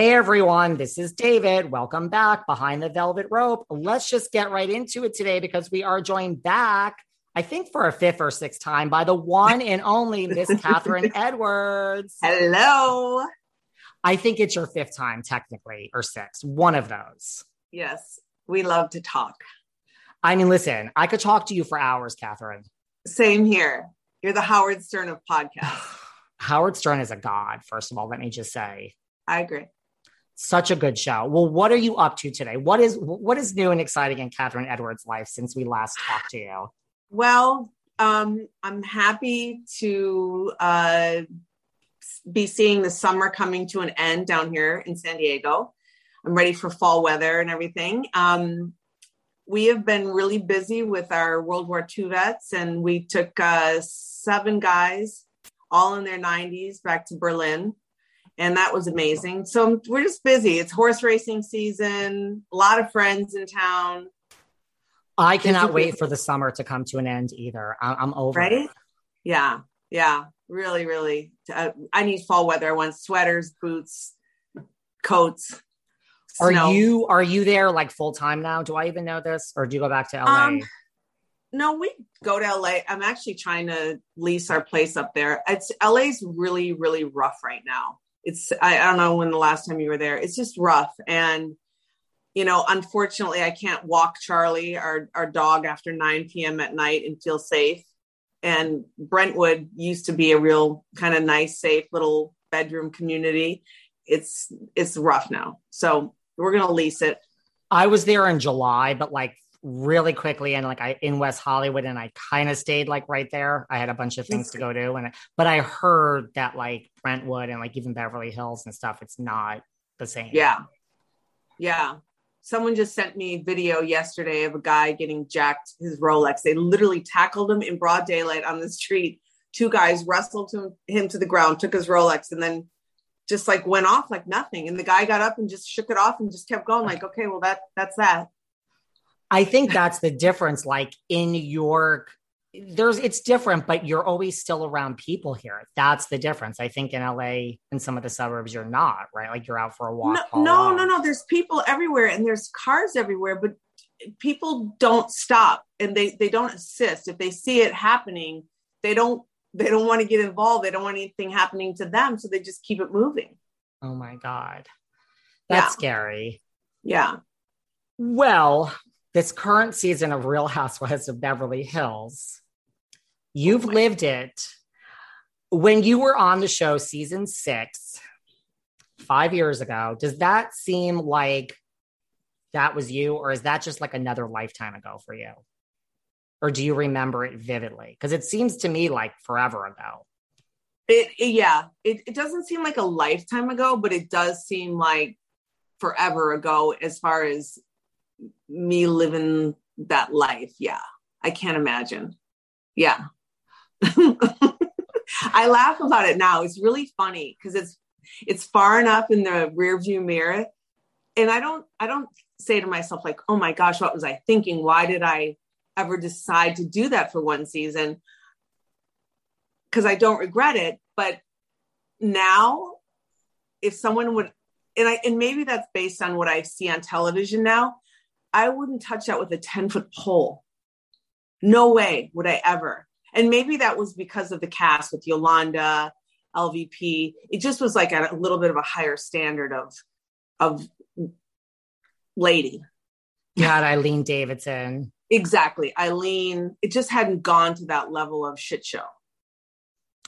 Hey everyone, this is David. Welcome back behind the velvet rope. Let's just get right into it today because we are joined back, I think for a fifth or sixth time, by the one and only Miss Catherine Edwards. Hello. I think it's your fifth time, technically, or sixth, one of those. Yes, we love to talk. I mean, listen, I could talk to you for hours, Catherine. Same here. You're the Howard Stern of podcasts. Howard Stern is a god, first of all, let me just say. I agree. Such a good show. Well, what are you up to today? What is what is new and exciting in Catherine Edwards' life since we last talked to you? Well, um, I'm happy to uh, be seeing the summer coming to an end down here in San Diego. I'm ready for fall weather and everything. Um, we have been really busy with our World War II vets, and we took uh, seven guys, all in their 90s, back to Berlin and that was amazing. So we're just busy. It's horse racing season, a lot of friends in town. I cannot wait for the summer to come to an end either. I'm over right? Yeah, yeah, really, really. Uh, I need fall weather. I want sweaters, boots, coats. Are snow. you are you there like full time now? Do I even know this, or do you go back to LA? Um, no, we go to LA. I'm actually trying to lease our place up there. It's LA's really, really rough right now it's I, I don't know when the last time you were there. It's just rough. And you know, unfortunately I can't walk Charlie, our our dog after 9 p.m. at night and feel safe. And Brentwood used to be a real kind of nice, safe little bedroom community. It's it's rough now. So we're gonna lease it. I was there in July, but like really quickly and like I in West Hollywood and I kind of stayed like right there. I had a bunch of things to go to and but I heard that like Brentwood and like even Beverly Hills and stuff it's not the same. Yeah. Yeah. Someone just sent me video yesterday of a guy getting jacked his Rolex. They literally tackled him in broad daylight on the street. Two guys wrestled him, him to the ground, took his Rolex, and then just like went off like nothing. And the guy got up and just shook it off and just kept going, like, okay, well, that that's that. I think that's the difference. Like in New York, there's it's different, but you're always still around people here. That's the difference. I think in LA in some of the suburbs, you're not, right? Like you're out for a walk. No, no, no, no. There's people everywhere and there's cars everywhere, but people don't stop and they they don't assist. If they see it happening, they don't they don't want to get involved. They don't want anything happening to them. So they just keep it moving. Oh my God. That's Yeah. scary. Yeah. Well, this current season of Real Housewives of Beverly Hills, you've my- lived it. When you were on the show, season six, five years ago, does that seem like that was you, or is that just like another lifetime ago for you? or do you remember it vividly? Because it seems to me like forever ago. It, it yeah, it, it doesn't seem like a lifetime ago, but it does seem like forever ago as far as me living that life. Yeah, I can't imagine. Yeah. I laugh about it now. It's really funny because it's it's far enough in the rear view mirror. And I don't I don't say to myself like, "Oh my gosh, what was I thinking? Why did I ever decide to do that for one season?" Cuz I don't regret it, but now if someone would and I and maybe that's based on what I see on television now, I wouldn't touch that with a 10 foot pole. No way would I ever. And maybe that was because of the cast with Yolanda, LVP. It just was like a, a little bit of a higher standard of of lady. God, Eileen Davidson. Exactly. Eileen, it just hadn't gone to that level of shit show.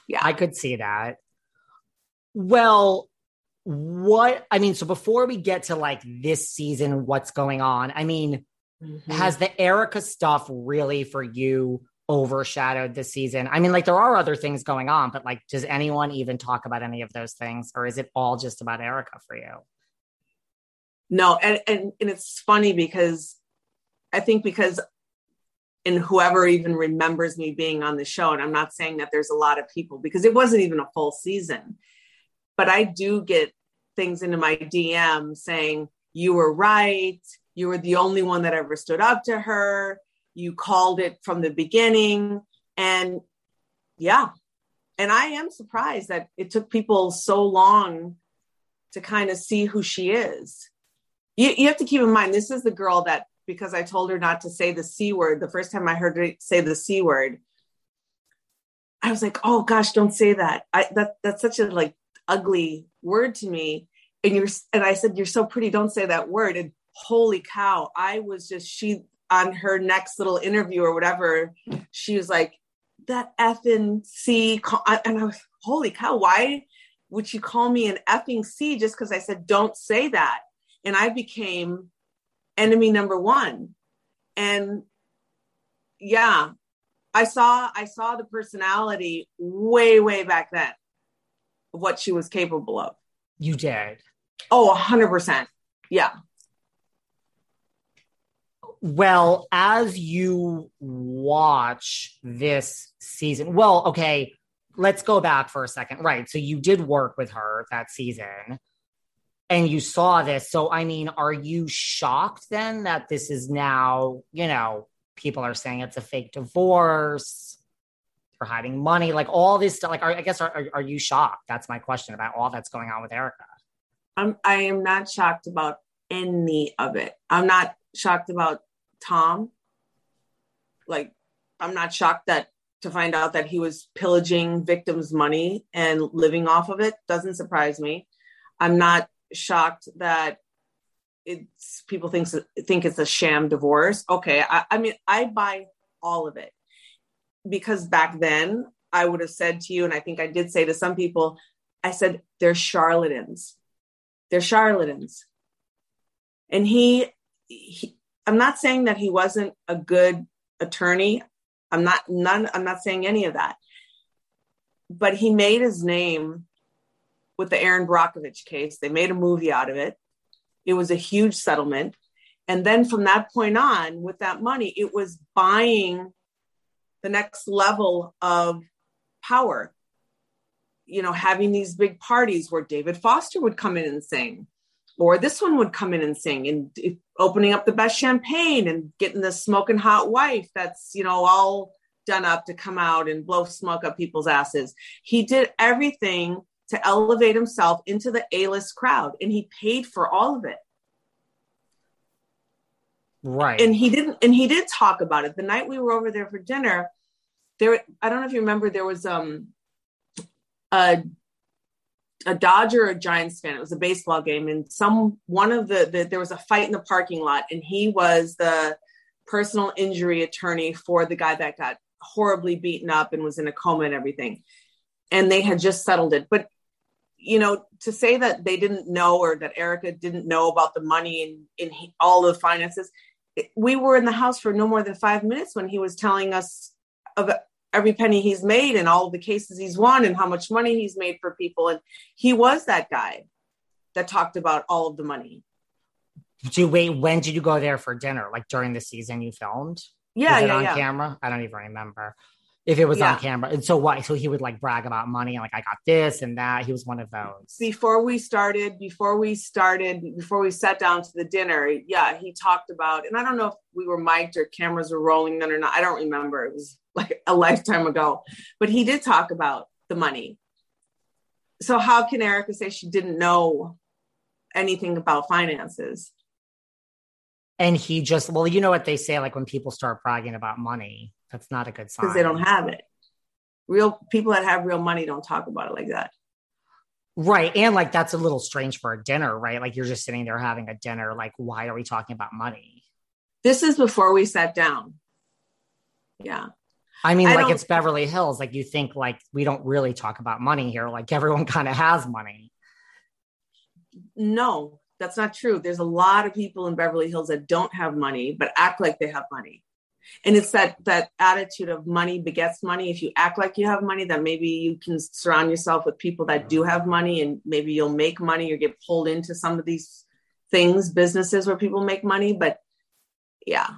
Yeah. I could see that. Well, what I mean, so before we get to like this season, what's going on? I mean, mm-hmm. has the Erica stuff really for you overshadowed this season? I mean, like there are other things going on, but like, does anyone even talk about any of those things, or is it all just about Erica for you? No, and and, and it's funny because I think because and whoever even remembers me being on the show, and I'm not saying that there's a lot of people because it wasn't even a full season but I do get things into my DM saying, You were right. You were the only one that ever stood up to her. You called it from the beginning. And yeah. And I am surprised that it took people so long to kind of see who she is. You, you have to keep in mind, this is the girl that, because I told her not to say the C word, the first time I heard her say the C word, I was like, oh gosh, don't say that. I that that's such a like ugly word to me and you're and i said you're so pretty don't say that word. And holy cow i was just she on her next little interview or whatever she was like that effing c and i was holy cow why would you call me an effing c just because i said don't say that? And i became enemy number one. And yeah i saw i saw the personality way way back then what she was capable of. You did. Oh, a 100%. Yeah. Well, as you watch this season, well, okay, let's go back for a second. Right. So you did work with her that season and you saw this. So, I mean, are you shocked then that this is now, you know, people are saying it's a fake divorce? For hiding money, like all this stuff. Like, are, I guess, are, are, you shocked? That's my question about all that's going on with Erica. I'm, I am not shocked about any of it. I'm not shocked about Tom. Like, I'm not shocked that to find out that he was pillaging victims' money and living off of it doesn't surprise me. I'm not shocked that it's people think think it's a sham divorce. Okay, I, I mean I buy all of it because back then I would have said to you, and I think I did say to some people, I said, they're charlatans. They're charlatans. And he, he I'm not saying that he wasn't a good attorney. I'm not none, I'm not saying any of that. But he made his name with the Erin Brockovich case. They made a movie out of it. It was a huge settlement. And then from that point on, with that money, it was buying the next level of power. You know, having these big parties where David Foster would come in and sing, or this one would come in and sing, and opening up the best champagne and getting the smoking hot wife that's, you know, all done up to come out and blow smoke up people's asses. He did everything to elevate himself into the A list crowd, and he paid for all of it. Right. And he didn't and he did talk about it. The night we were over there for dinner, there I don't know if you remember there was um a a Dodger or a Giants fan. It was a baseball game, and some one of the, the there was a fight in the parking lot, and he was the personal injury attorney for the guy that got horribly beaten up and was in a coma and everything. And they had just settled it. But you know, to say that they didn't know or that Erica didn't know about the money and in all the finances, we were in the house for no more than five minutes when he was telling us of every penny he's made and all the cases he's won and how much money he's made for people. And he was that guy that talked about all of the money. You wait? When did you go there for dinner? Like during the season you filmed? Yeah, yeah, on yeah. camera? I don't even remember if it was Yeah. on camera. And so what? So he would like brag about money and like I got this and that. He was one of those. Before we started, before we started, before we sat down to the dinner, yeah, he talked about, and I don't know if we were mic'd or cameras were rolling then or not. I don't remember. It was like a lifetime ago, but he did talk about the money. So how can Erica say she didn't know anything about finances? And he just well, you know what they say, like when people start bragging about money, that's not a good sign. Because they don't have it. Real people that have real money don't talk about it like that. Right. And like that's a little strange for a dinner, right? Like you're just sitting there having a dinner. Like, why are we talking about money? This is before we sat down. Yeah. I mean, I like it's Beverly Hills. Like you think like we don't really talk about money here. Like everyone kind of has money. No, that's not true. There's a lot of people in Beverly Hills that don't have money but act like they have money. And it's that that attitude of money begets money. If you act like you have money, then maybe you can surround yourself with people that do have money and maybe you'll make money or get pulled into some of these things, businesses where people make money. But yeah,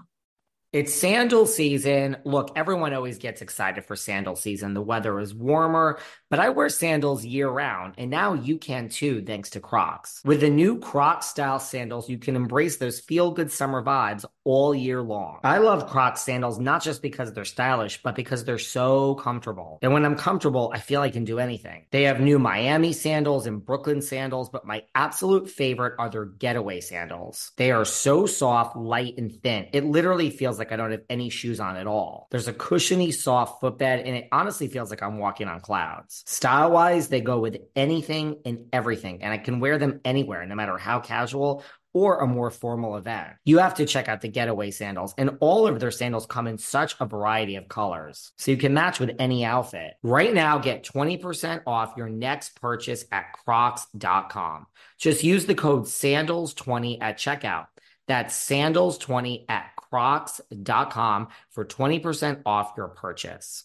It's sandal season. Look, everyone always gets excited for sandal season. The weather is warmer, but I wear sandals year round, and now you can too, thanks to Crocs. With the new Crocs style sandals, you can embrace those feel good summer vibes all year long. I love Crocs sandals not just because they're stylish, but because they're so comfortable. And when I'm comfortable, I feel I can do anything. They have new Miami sandals and Brooklyn sandals, but my absolute favorite are their getaway sandals. They are so soft, light, and thin. It literally feels like I don't have any shoes on at all. There's a cushiony, soft footbed, and it honestly feels like I'm walking on clouds. Style wise, they go with anything and everything, and I can wear them anywhere, no matter how casual or a more formal event. You have to check out the Getaway sandals, and all of their sandals come in such a variety of colors, so you can match with any outfit. Right now, get 20% off your next purchase at crocs.com. Just use the code SANDALS20 at checkout. That's sandals20 at crocs.com for 20% off your purchase.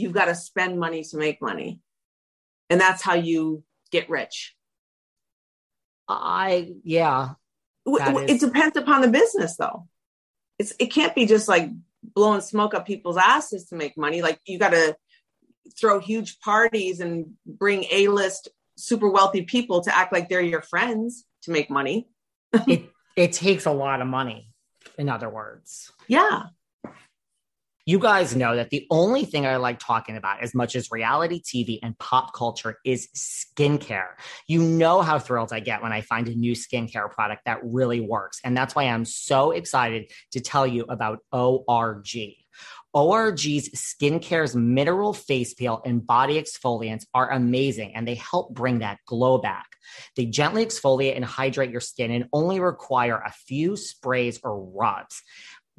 you've got to spend money to make money. And that's how you get rich. I yeah. W- is- It depends upon the business, though. It's it can't be just like blowing smoke up people's asses to make money. Like you got to throw huge parties and bring A list super wealthy people to act like they're your friends to make money. It it takes a lot of money. In other words. Yeah, You guys know that the only thing I like talking about as much as reality TV and pop culture is skincare. You know how thrilled I get when I find a new skincare product that really works. And that's why I'm so excited to tell you about ORG. ORG's Skincare's mineral face peel and body exfoliants are amazing and they help bring that glow back. They gently exfoliate and hydrate your skin and only require a few sprays or rubs.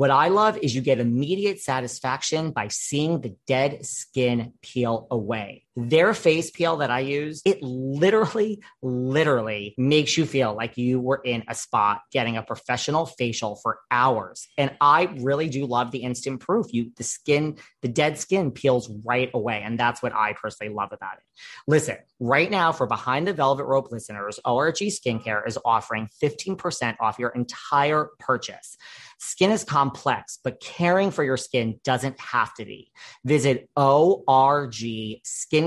What I love is you get immediate satisfaction by seeing the dead skin peel away. Their face peel that I use, it literally, literally makes you feel like you were in a spa getting a professional facial for hours. And I really do love the instant proof. You, the skin, the dead skin peels right away. And that's what I personally love about it. Listen, right now for Behind the Velvet Rope listeners, ORG Skincare is offering 15% off your entire purchase. Skin is complex, but caring for your skin doesn't have to be. Visit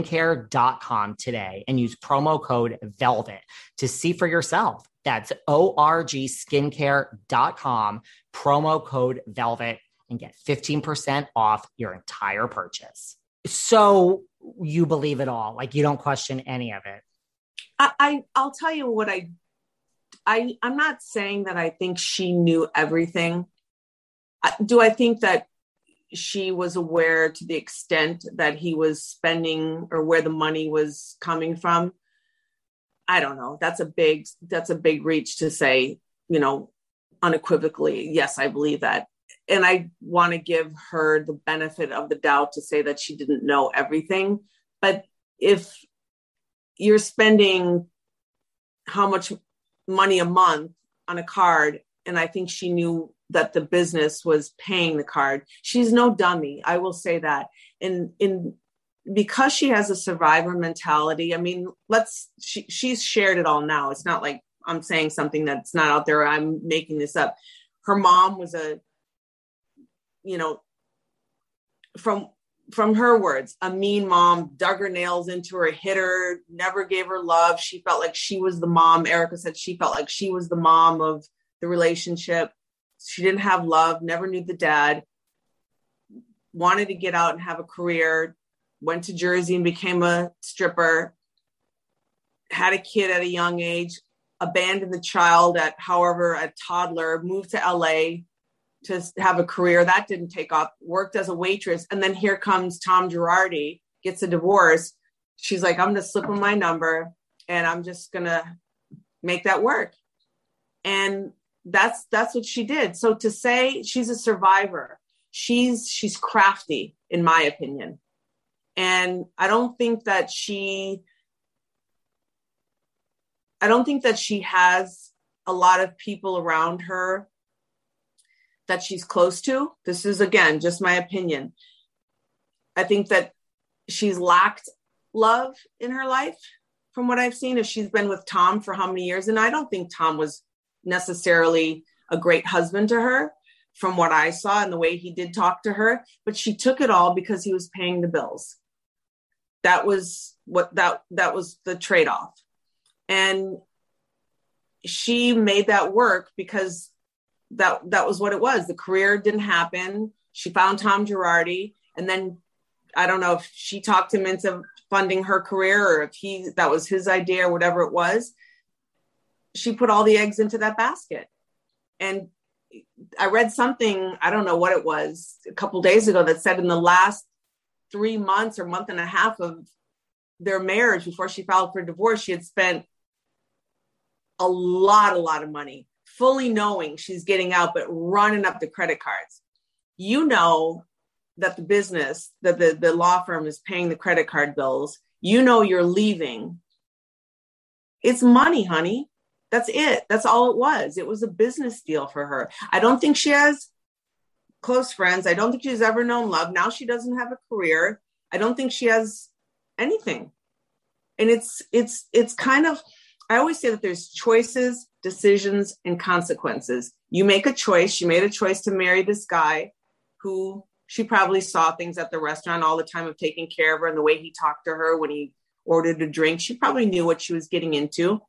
orgskincare.com today and use promo code VELVET to see for yourself. That's orgskincare.com, promo code VELVET, and get 15% off your entire purchase. So you believe it all. Like you don't question any of it. I, I I'll tell you what I I I'm not saying that I think she knew everything. Do I think that she was aware to the extent that he was spending or where the money was coming from? I don't know. That's a big that's a big reach to say, you know, unequivocally, yes, I believe that. And I want to give her the benefit of the doubt to say that she didn't know everything. But if you're spending how much money a month on a card and i think she knew that the business was paying the card she's no dummy i will say that and in because she has a survivor mentality i mean let's she, she's shared it all now it's not like i'm saying something that's not out there i'm making this up her mom was a you know from from her words, a mean mom, dug her nails into her, hit her, never gave her love. She felt like she was the mom. Erica said she felt like she was the mom of the relationship. She didn't have love, never knew the dad, wanted to get out and have a career, went to Jersey and became a stripper, had a kid at a young age, abandoned the child at however, a toddler, moved to LA, to have a career. That didn't take off. Worked as a waitress. And then here comes tom girardi gets a divorce. She's like i'm gonna slip him my number and i'm just gonna make that work. And that's that's what she did so to say she's a survivor she's she's crafty in my opinion and i don't think that she i don't think that she has a lot of people around her that she's close to. This is again just my opinion. I think that she's lacked love in her life from what I've seen. If she's been with Tom for how many years, and I don't think Tom was necessarily a great husband to her from what I saw and the way he did talk to her, but she took it all because he was paying the bills. That was what that that was the trade-off. And she made that work because that that was what it was. The career didn't happen. She found Tom Girardi, and then I don't know if she talked him into funding her career or if he that was his idea or whatever it was. She put all the eggs into that basket, and I read something I don't know what it was a couple days ago that said in the last three months or month and a half of their marriage before she filed for divorce, she had spent a lot, a lot of money fully knowing she's getting out, but running up the credit cards. You know that the business, that the, the law firm is paying the credit card bills. You know you're leaving. It's money, honey. That's it. That's all it was. It was a business deal for her. I don't think she has close friends. I don't think she's ever known love. Now she doesn't have a career. I don't think she has anything. And it's it's it's kind of I always say that there's choices, decisions, and consequences. You make a choice. She made a choice to marry this guy who she probably saw things at the restaurant all the time of taking care of her and the way he talked to her when he ordered a drink. She probably knew what she was getting into.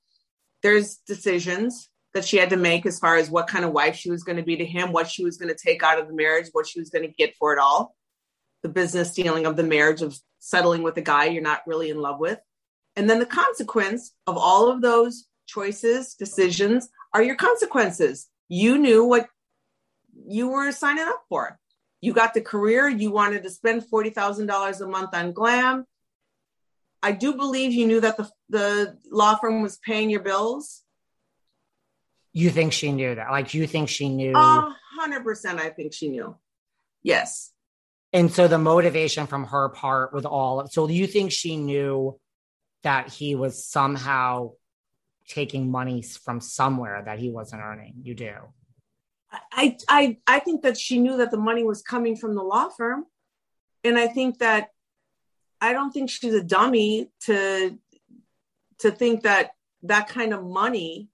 There's decisions that she had to make as far as what kind of wife she was going to be to him, what she was going to take out of the marriage, what she was going to get for it all. The business dealing of the marriage of settling with a guy you're not really in love with. And then the consequence of all of those choices, decisions are your consequences. You knew what you were signing up for. You got the career, you wanted to spend $40,000 a month on glam. I do believe you knew that the, the law firm was paying your bills. You think she knew that? Like, you think she knew? A hundred percent. I think she knew. Yes. And so the motivation from her part with all, so do you think she knew that he was somehow taking money from somewhere that he wasn't earning. You do. I I I think that she knew that the money was coming from the law firm. And I think that I don't think she's a dummy to to think that that kind of money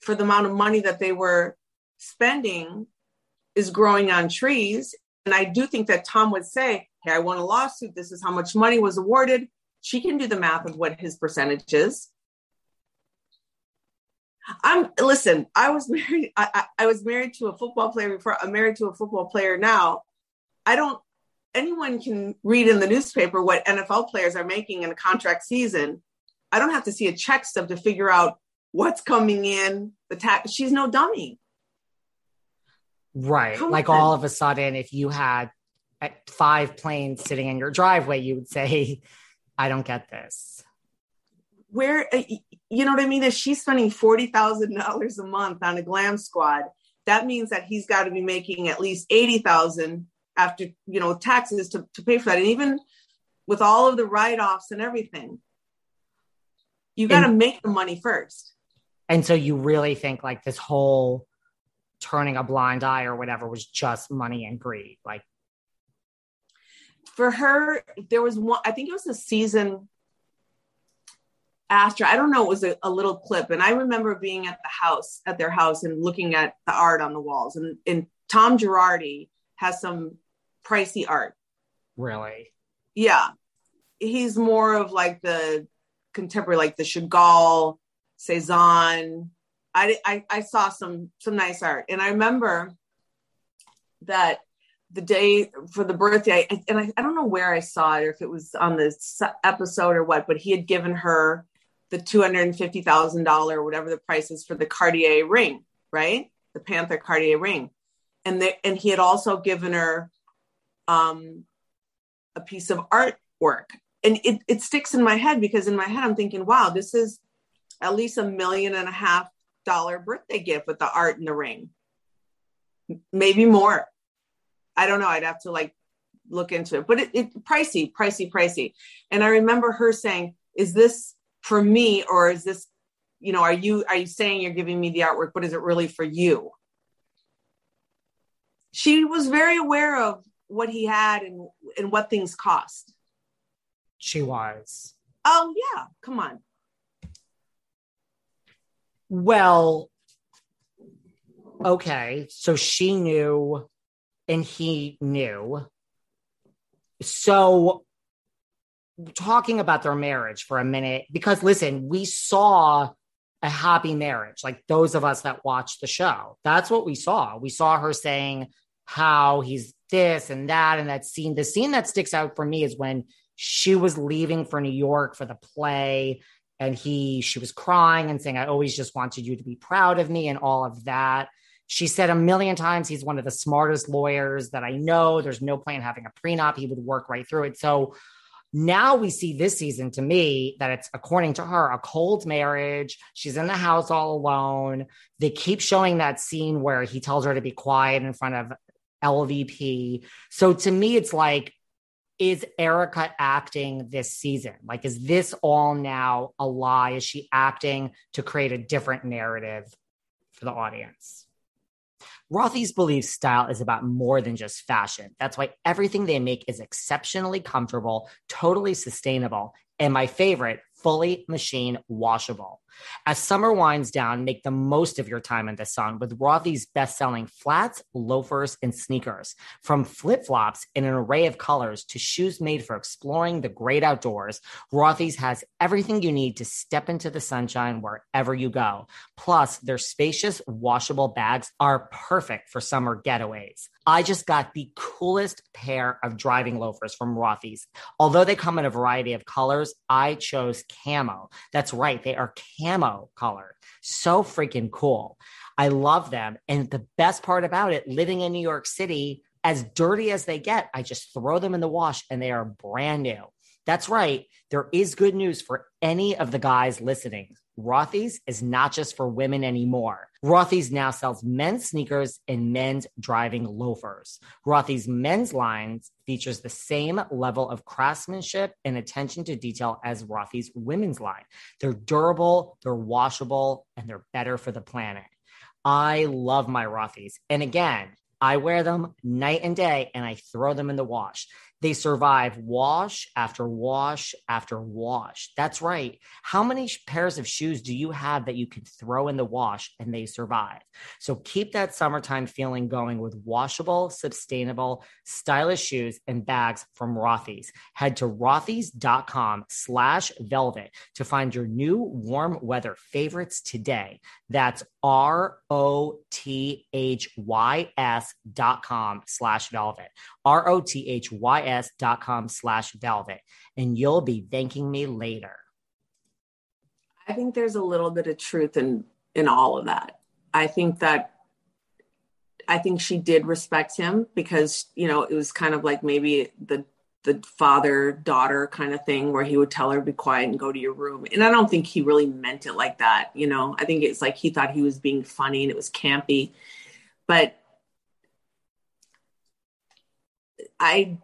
for the amount of money that they were spending is growing on trees. And I do think that Tom would say, Hey, I won a lawsuit. This is how much money was awarded she can do the math of what his percentage is. I'm listen. I was married. I, I, I was married to a football player before. I'm married to a football player now. I don't. Anyone can read in the newspaper what NFL players are making in a contract season. I don't have to see a check stub to figure out what's coming in, the tax. She's no dummy. Right. Come like on. all of a sudden, if you had uh, five planes sitting in your driveway, you would say, I don't get this. Where uh, you know what I mean? If she's spending forty thousand dollars a month on a glam squad, that means that he's got to be making at least eighty thousand after you know taxes to, to pay for that. And even with all of the write-offs and everything, you got to make the money first. And so you really think like this whole turning a blind eye or whatever was just money and greed. Like, for her, there was one, I think it was a season after, I don't know, it was a, a little clip. And I remember being at the house, at their house, and looking at the art on the walls. And, and Tom Girardi has some pricey art. really? Yeah. He's more of like the contemporary, like the Chagall, Cezanne. I, I, I saw some some nice art. And I remember that the day for the birthday, I- and I, I don't know where I saw it or if it was on the episode or what, but he had given her the $250,000 or whatever the price is for the Cartier ring, right? The Panther Cartier ring. And the, and he had also given her um, a piece of artwork. And it, it sticks in my head because in my head, I'm thinking, wow, this is at least a million and a half dollar birthday gift with the art and the ring. Maybe more. I don't know. I'd have to like look into it, but it, it pricey, pricey, pricey. And I remember her saying, is this for me or is this, you know, are you, are you saying you're giving me the artwork, but is it really for you? She was very aware of what he had and, and what things cost. She was. Oh yeah, come on. Well, okay. So she knew and he knew. So, talking about their marriage for a minute, because listen, we saw a happy marriage, like those of us that watched the show. That's what we saw. We saw her saying how he's this and that, and that scene. The scene that sticks out for me is when she was leaving for New York for the play and he she was crying and saying i always just wanted you to be proud of me and all of that. She said a million times he's one of the smartest lawyers that i know. There's no plan having a prenup. He would work right through it. So now we see this season to me that it's according to her a cold marriage. She's in the house all alone. They keep showing that scene where he tells her to be quiet in front of lvp so to me it's like is Erica acting this season? Like, is this all now a lie? Is she acting to create a different narrative for the audience? Rothy's believes style is about more than just fashion. That's why everything they make is exceptionally comfortable, totally sustainable, and my favorite, fully machine washable. As summer winds down, make the most of your time in the sun with Rothy's best selling flats, loafers, and sneakers. From flip flops in an array of colors to shoes made for exploring the great outdoors, Rothy's has everything you need to step into the sunshine wherever you go. Plus, their spacious washable bags are perfect for summer getaways. I just got the coolest pair of driving loafers from Rothy's. Although they come in a variety of colors, I chose camo. That's right, they are camo color. So freaking cool. I love them. And the best part about it, living in New York City, as dirty as they get, I just throw them in the wash and they are brand new. That's right. There is good news for any of the guys listening. Rothy's is not just for women anymore. Rothy's now sells men's sneakers and men's driving loafers. Rothy's men's lines features the same level of craftsmanship and attention to detail as Rothy's women's line. They're durable, they're washable, and they're better for the planet. I love my Rothy's. And again, I wear them night and day and I throw them in the wash. They survive wash after wash after wash. That's right. How many pairs of shoes do you have that you can throw in the wash and they survive? So keep that summertime feeling going with washable, sustainable, stylish shoes and bags from Rothy's. Head to rothys.com slash velvet to find your new warm weather favorites today. That's R O T H Y S dot com slash velvet. R O T H Y S dot com slash velvet. And you'll be thanking me later. I think there's a little bit of truth in in all of that. I think that I think she did respect him because you know it was kind of like maybe the the father daughter kind of thing where he would tell her be quiet and go to your room. And i don't think he really meant it like that you know? I think it's like he thought he was being funny and it was campy. But i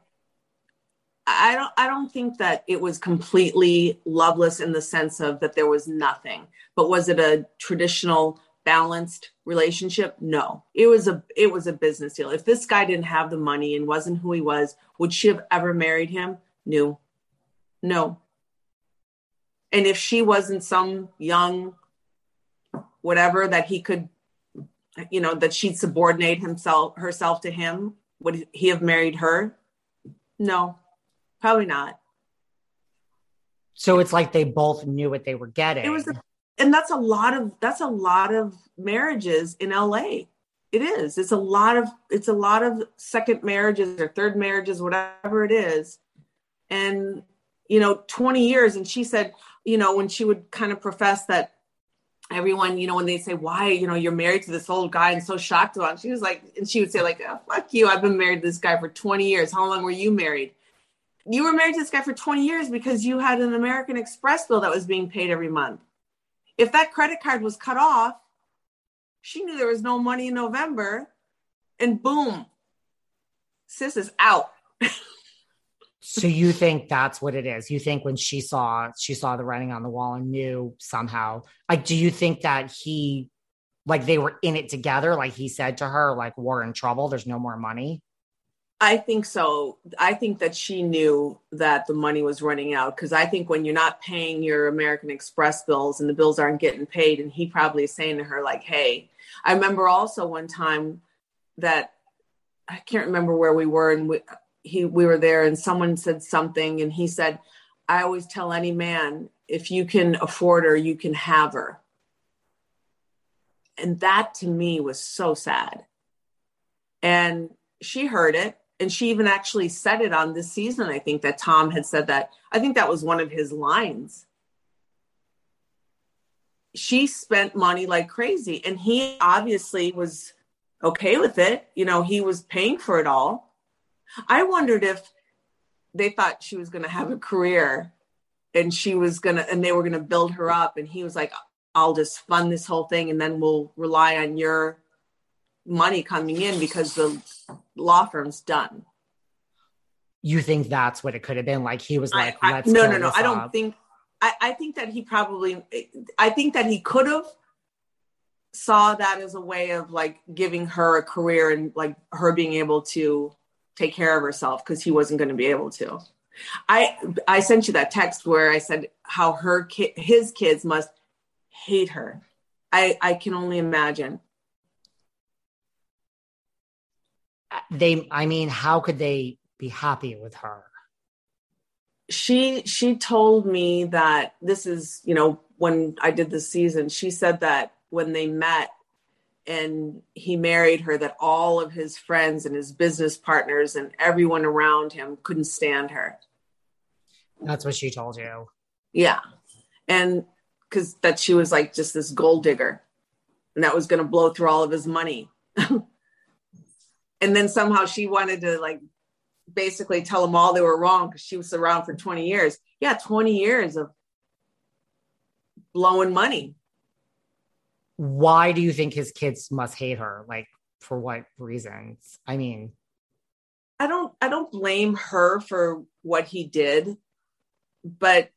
I don't I don't think that it was completely loveless in the sense of that there was nothing. But was it a traditional balanced relationship? No. It was a it was a business deal. If this guy didn't have the money and wasn't who he was, would she have ever married him? No. No. And if she wasn't some young whatever that he could you know that she'd subordinate himself herself to him, would he have married her? No Probably not. So it's like they both knew what they were getting. It was, a, and that's a lot of that's a lot of marriages in LA. It is. It's a lot of it's a lot of second marriages or third marriages, whatever it is. And you know, 20 years. And she said, you know, when she would kind of profess that everyone, you know, when they say, why, you know, you're married to this old guy and so shocked about it, she was like, and she would say, like, oh, fuck you. I've been married to this guy for 20 years. How long were you married? you were married to this guy for 20 years because you had an American Express bill that was being paid every month. If that credit card was cut off, she knew there was no money in November, and boom, sis is out. so you think that's what it is? You think when she saw she saw the writing on the wall and knew somehow? Like, do you think that he, like, they were in it together? Like he said to her, like, we're in trouble. There's no more money. I think so. I think that she knew that the money was running out because I think when you're not paying your American Express bills and the bills aren't getting paid, and he probably is saying to her, like, hey, I remember also one time that I can't remember where we were and we, he, we were there and someone said something and he said, I always tell any man, if you can afford her, you can have her. And that to me was so sad. And she heard it and she even actually said it on this season. I think that Tom had said that. I think that was one of his lines. She spent money like crazy, and he obviously was okay with it. You know, he was paying for it all. I wondered if they thought she was going to have a career and she was going to, and they were going to build her up. And he was like, I'll just fund this whole thing and then we'll rely on your money coming in because the law firm's done. You think that's what it could have been? Like he was like, I, I, no, no, no. I don't think. I, I think that he probably. I think that he could have saw that as a way of like giving her a career and like her being able to take care of herself because he wasn't going to be able to. I I sent you that text where I said how her ki- his kids must hate her. I I can only imagine. They i mean how could they be happy with her? She she told me that this is you know when i did this season she said that when they met and he married her that all of his friends and his business partners and everyone around him couldn't stand her. That's what she told you. Yeah. And because that she was like just this gold digger. And that was going to blow through all of his money and then somehow she wanted to like basically tell them all they were wrong because she was around for 20 years. Yeah 20 years of blowing money. Why do you think his kids must hate her? Like for what reasons? I mean i don't i don't blame her for what he did but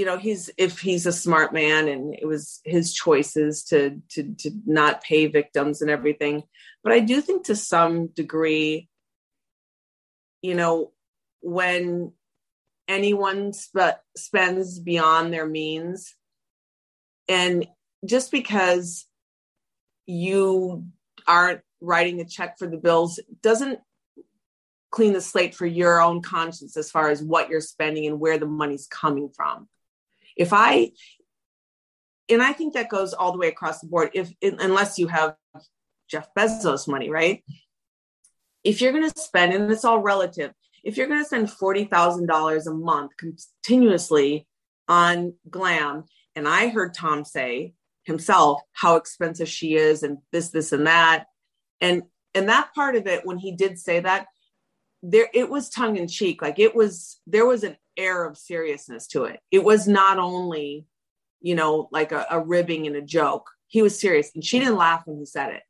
you know he's if he's a smart man and it was his choices to to to not pay victims and everything. But i do think to some degree you know when anyone sp- spends beyond their means and just because you aren't writing a check for the bills doesn't clean the slate for your own conscience as far as what you're spending and where the money's coming from if I, and I think that goes all the way across the board, if unless you have Jeff Bezos money, right? If you're going to spend, and it's all relative, if you're going to spend $40,000 a month continuously on Glam, and I heard Tom say himself how expensive she is and this, this, and that. And and that part of it, when he did say that, there it was tongue in cheek. Like it was there was an air of seriousness to it. It was not only, you know, like a, a ribbing and a joke. He was serious. And she didn't laugh when he said it.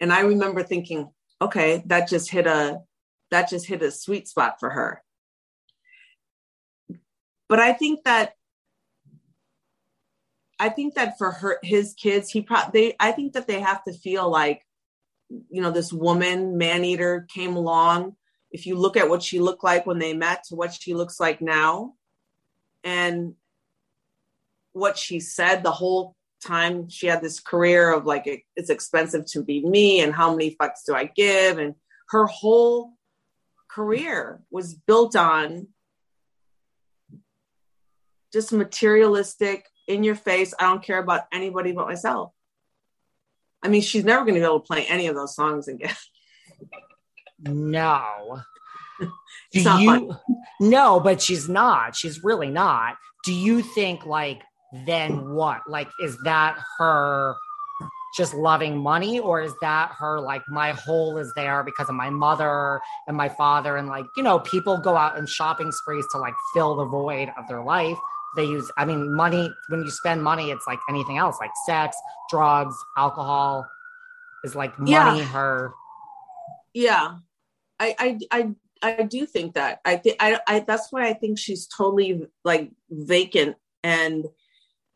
And I remember thinking, okay, that just hit a that just hit a sweet spot for her. But I think that I think that for her his kids, he probably I think that they have to feel like, you know, this woman, man eater, came along. If you look at what she looked like when they met to what she looks like now, and what she said the whole time she had this career of like it's expensive to be me and how many fucks do I give and her whole career was built on just materialistic, in your face. I don't care about anybody but myself. I mean, she's never going to be able to play any of those songs again. no. Do you? Fun. No, but she's not. She's really not. Do you think like then what? Like, is that her just loving money or is that her like my hole is there because of my mother and my father and like you know people go out in shopping sprees to like fill the void of their life they use i mean money when you spend money it's like anything else like sex drugs alcohol is like money yeah. her. Yeah. I, I i i do think that. I think I, I that's why i think she's totally like vacant and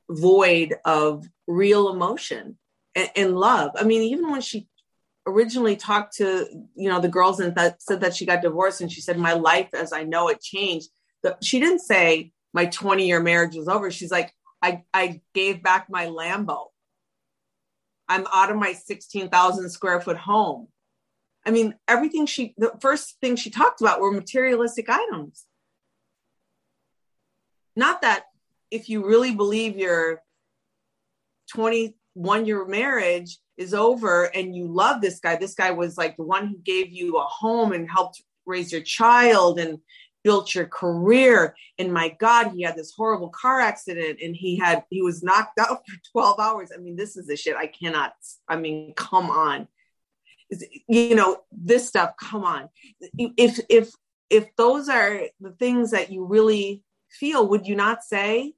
void of real emotion and, and love. I mean even when she originally talked to you know the girls and that said that she got divorced and she said my life as i know it changed the, she didn't say my 20 year marriage was over. She's like, I, I gave back my Lambo. I'm out of my 16,000 square foot home. I mean, everything she, the first thing she talked about were materialistic items. Not that if you really believe your 21 year marriage is over and you love this guy, this guy was like the one who gave you a home and helped raise your child and built your career. And my God, he had this horrible car accident and he had, he was knocked out for 12 hours. I mean, this is the shit I cannot, I mean, come on. You know, this stuff, come on. If, if, if those are the things that you really feel, would you not say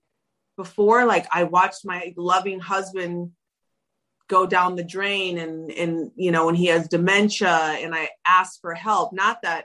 before, like, I watched my loving husband go down the drain and and you know when he has dementia and i ask for help not that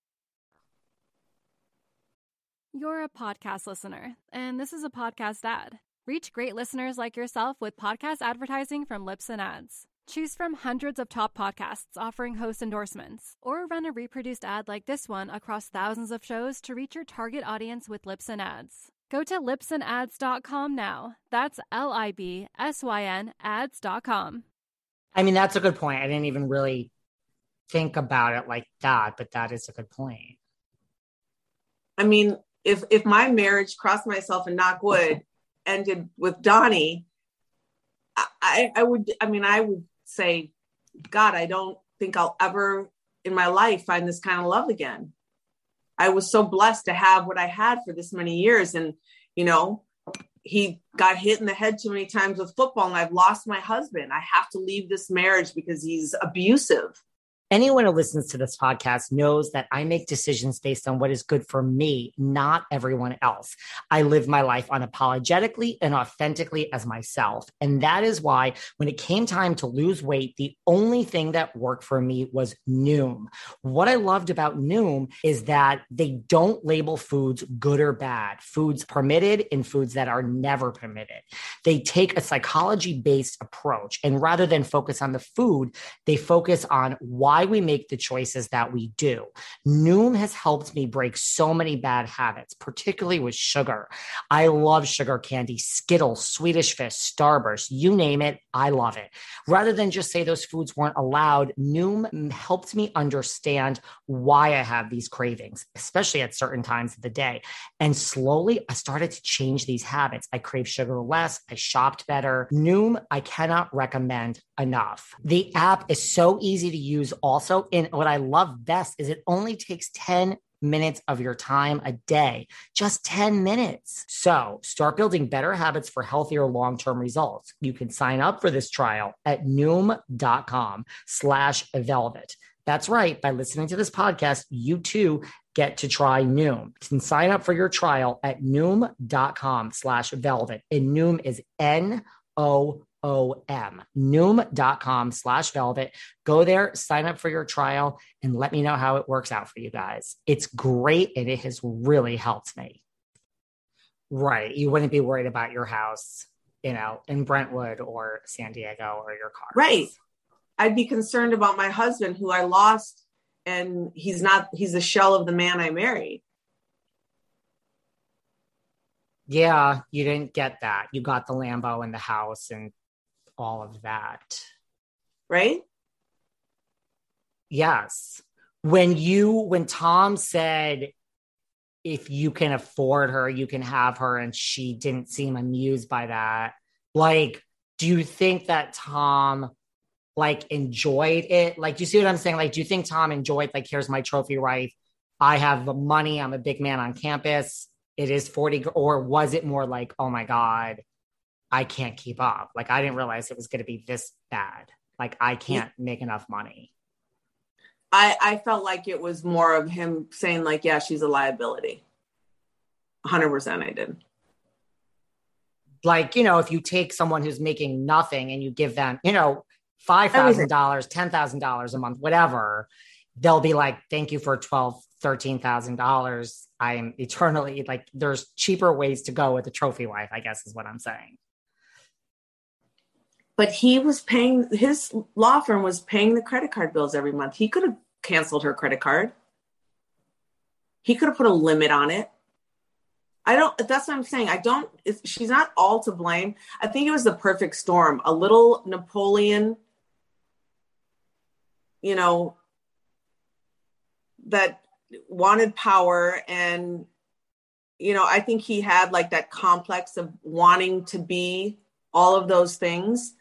You're a podcast listener, and this is a podcast ad. Reach great listeners like yourself with podcast advertising from Libsyn Ads. Choose from hundreds of top podcasts offering host endorsements, or run a reproduced ad like this one across thousands of shows to reach your target audience with Libsyn Ads. Go to libsynads.com now. That's L I B S Y N ads.com. I mean, that's a good point. I didn't even really think about it like that, but that is a good point. I mean, if if my marriage crossed myself and knock wood ended with Donnie, I, I would I mean I would say, God, I don't think I'll ever in my life find this kind of love again. I was so blessed to have what I had for this many years. And, you know, he got hit in the head too many times with football and I've lost my husband. I have to leave this marriage because he's abusive. Anyone who listens to this podcast knows that I make decisions based on what is good for me, not everyone else. I live my life unapologetically and authentically as myself. And that is why when it came time to lose weight, the only thing that worked for me was Noom. What I loved about Noom is that they don't label foods good or bad, foods permitted and foods that are never permitted. They take a psychology based approach. And rather than focus on the food, they focus on why why we make the choices that we do. Noom has helped me break so many bad habits, particularly with sugar. I love sugar candy, Skittles, Swedish Fish, Starburst, you name it, I love it. Rather than just say those foods weren't allowed, Noom helped me understand why I have these cravings, especially at certain times of the day. And slowly I started to change these habits. I crave sugar less, I shopped better. Noom, I cannot recommend enough. The app is so easy to use also. in what I love best is it only takes 10 minutes of your time a day, just 10 minutes. So start building better habits for healthier long-term results. You can sign up for this trial at noom.com slash velvet. That's right. By listening to this podcast, you too get to try Noom. You can sign up for your trial at noom.com slash velvet. And Noom is N-O O-M, noom.com slash velvet. Go there, sign up for your trial, and let me know how it works out for you guys. It's great, and it has really helped me. Right. You wouldn't be worried about your house, you know, in Brentwood or San Diego or your car. Right. I'd be concerned about my husband who I lost and he's not he's a shell of the man I married. Yeah, you didn't get that. You got the Lambo and the house and all of that. Right? Yes. When you, when Tom said, if you can afford her, you can have her, and she didn't seem amused by that, like, do you think that Tom like enjoyed it? Like, do you see what I'm saying? Like, do you think Tom enjoyed, like, here's my trophy wife? I have the money. I'm a big man on campus. It is 40, or was it more like, oh my God, I can't keep up. Like I didn't realize it was going to be this bad. Like I can't make enough money. I I felt like it was more of him saying like, yeah, she's a liability. 100% I did. Like, you know, if you take someone who's making nothing and you give them, you know, $5,000, $10,000 a month, whatever, they'll be like, thank you for 12, $13,000. I am eternally like, there's cheaper ways to go with a trophy wife, I guess is what I'm saying but he was paying his law firm was paying the credit card bills every month. He could have canceled her credit card. He could have put a limit on it. I don't that's what I'm saying. I don't she's not all to blame. I think it was the perfect storm. A little Napoleon you know that wanted power and you know, I think he had like that complex of wanting to be all of those things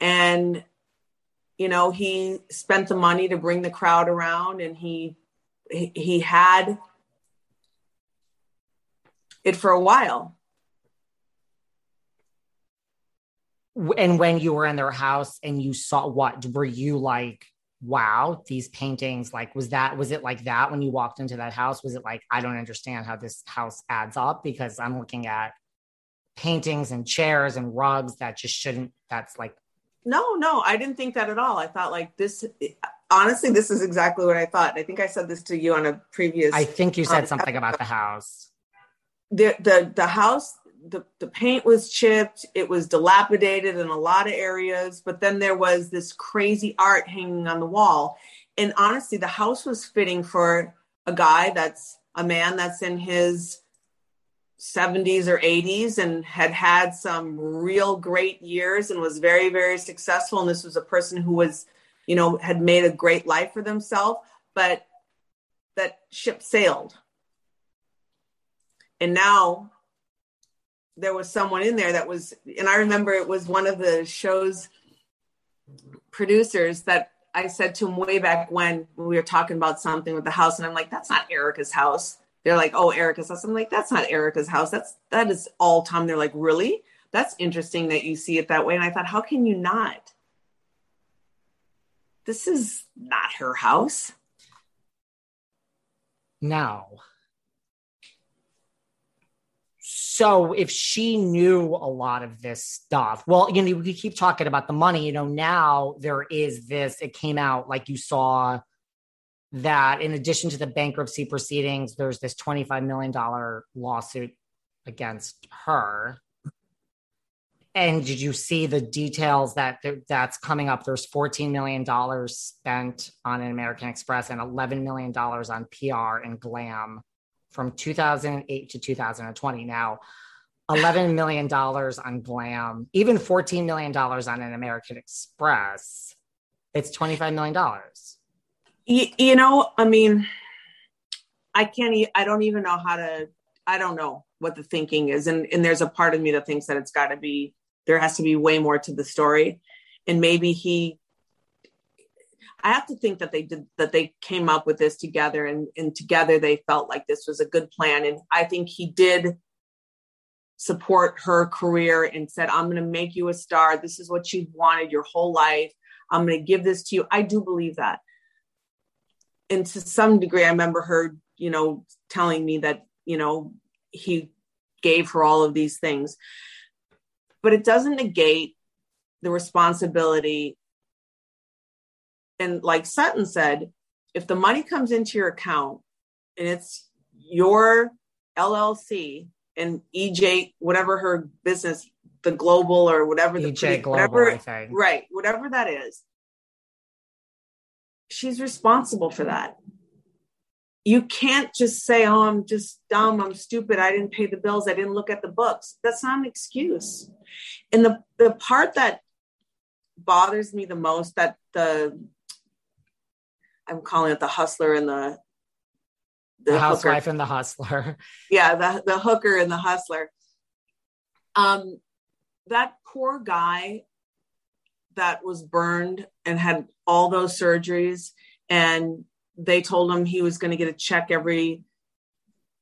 and you know he spent the money to bring the crowd around and he he had it for a while. And when you were in their house and you saw what were you like wow these paintings like was that was it like that when you walked into that house? Was it like i don't understand how this house adds up because i'm looking at paintings and chairs and rugs that just shouldn't that's like no, no, I didn't think that at all. I thought like this. Honestly, this is exactly what I thought. I think I said this to you on a previous. I think you said um, something about the house. The the the house. The, the paint was chipped it was dilapidated in a lot of areas but then there was this crazy art hanging on the wall and honestly the house was fitting for a guy that's a man that's in his 70s or 80s and had had some real great years and was very very successful. And this was a person who was you know had made a great life for themselves but that ship sailed. And now there was someone in there that was and i remember it was one of the show's producers that i said to him way back when we were talking about something with the house and i'm like that's not erika's house they're like, oh, Erika's house. I'm like, that's not Erika's house. That's that is all Tom. They're like, really? That's interesting that you see it that way. And I thought, how can you not? This is not her house. No. So if she knew a lot of this stuff, well, you know, we keep talking about the money. You know, now there is this. It came out like you saw that in addition to the bankruptcy proceedings, there's this $25 million lawsuit against her. And did you see the details that that's coming up? There's $14 million spent on an American Express and $11 million on PR and glam from 2008 to 2020. Now, $11 million on glam, even $14 million on an American Express. It's $25 million. You, you know, I mean, I can't, I don't even know how to, I don't know what the thinking is. And, and there's a part of me that thinks that it's got to be there has to be way more to the story. And maybe he i have to think that they did that they came up with this together and, and together they felt like this was a good plan. And i think he did support her career and said i'm going to make you a star. This is what you've wanted your whole life. I'm going to give this to you. I do believe that and to some degree i remember her you know telling me that you know he gave her all of these things but it doesn't negate the responsibility. And like Sutton said, if the money comes into your account and it's your LLC and EJ, whatever her business, the global or whatever the EJ global, whatever, right, whatever that is, she's responsible for that you can't just say, oh, I'm just dumb, I'm stupid, I didn't pay the bills, I didn't look at the books. That's not an excuse. And the, the part that bothers me the most that the I'm calling it the hustler and the the, the housewife hooker. and the hustler. Yeah, the the hooker and the hustler. Um that poor guy that was burned and had all those surgeries and they told him he was going to get a check every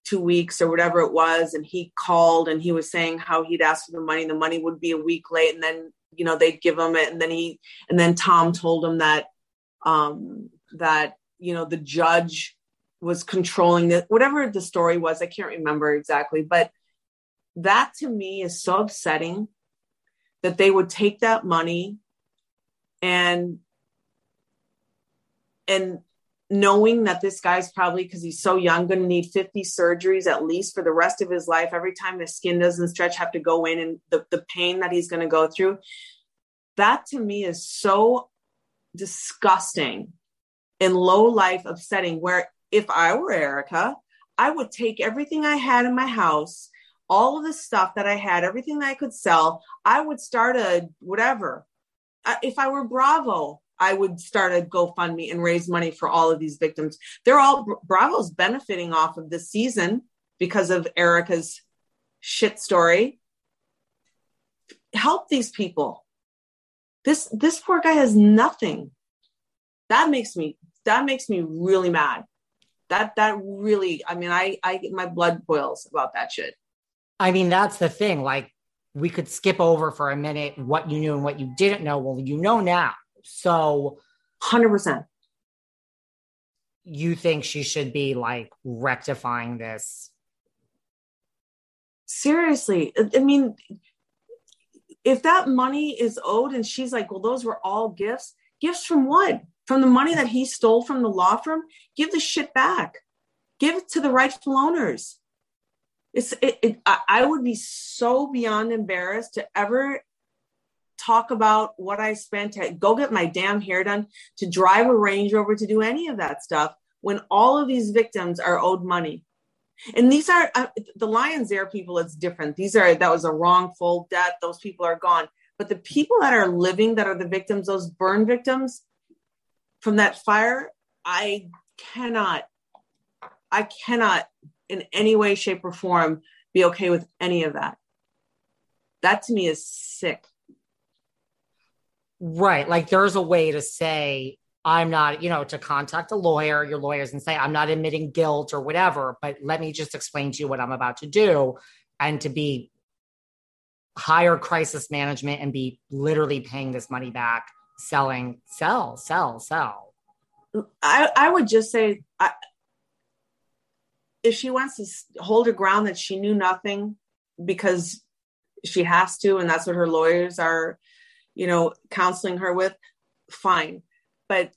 two weeks or whatever it was and he called and he was saying how he'd asked for the money. The money would be a week late and then you know they'd give him it and then he and then tom told him that um that you know the judge was controlling it whatever the story was i can't remember exactly but that to me is so upsetting that they would take that money and and knowing that this guy's probably because he's so young going to need 50 surgeries at least for the rest of his life. Every time his skin doesn't stretch have to go in and the, the pain that he's going to go through. That to me is so disgusting and low life upsetting where if i were erika i would take everything i had in my house all of the stuff that i had everything that i could sell i would start a whatever if i were bravo I would start a GoFundMe and raise money for all of these victims. They're all Bravo's benefiting off of this season because of Erika's shit story. Help these people. This this poor guy has nothing. That makes me that makes me really mad. That that really I mean I I my blood boils about that shit. I mean that's the thing like we could skip over for a minute what you knew and what you didn't know. Well, you know now so 100%. You think she should be like rectifying this? Seriously. I mean, if that money is owed and she's like, well, those were all gifts, gifts from what? From the money that he stole from the law firm? Give the shit back. Give it to the rightful owners. It's, it, it, I would be so beyond embarrassed to ever talk about what I spent to go get my damn hair done, to drive a Range Rover, to do any of that stuff when all of these victims are owed money. And these are uh, the Lions Air people, it's different. These are, that was a wrongful death. Those people are gone. But the people that are living, that are the victims, those burn victims from that fire, I cannot, I cannot in any way, shape, or form be okay with any of that. That to me is sick. Right. Like there's a way to say, I'm not, you know, to contact a lawyer, your lawyers, and say, I'm not admitting guilt or whatever, but let me just explain to you what I'm about to do. And to be higher crisis management and be literally paying this money back, selling, sell, sell, sell. I, I would just say, I, if she wants to hold her ground that she knew nothing because she has to, and that's what her lawyers are you know, counseling her with, fine. But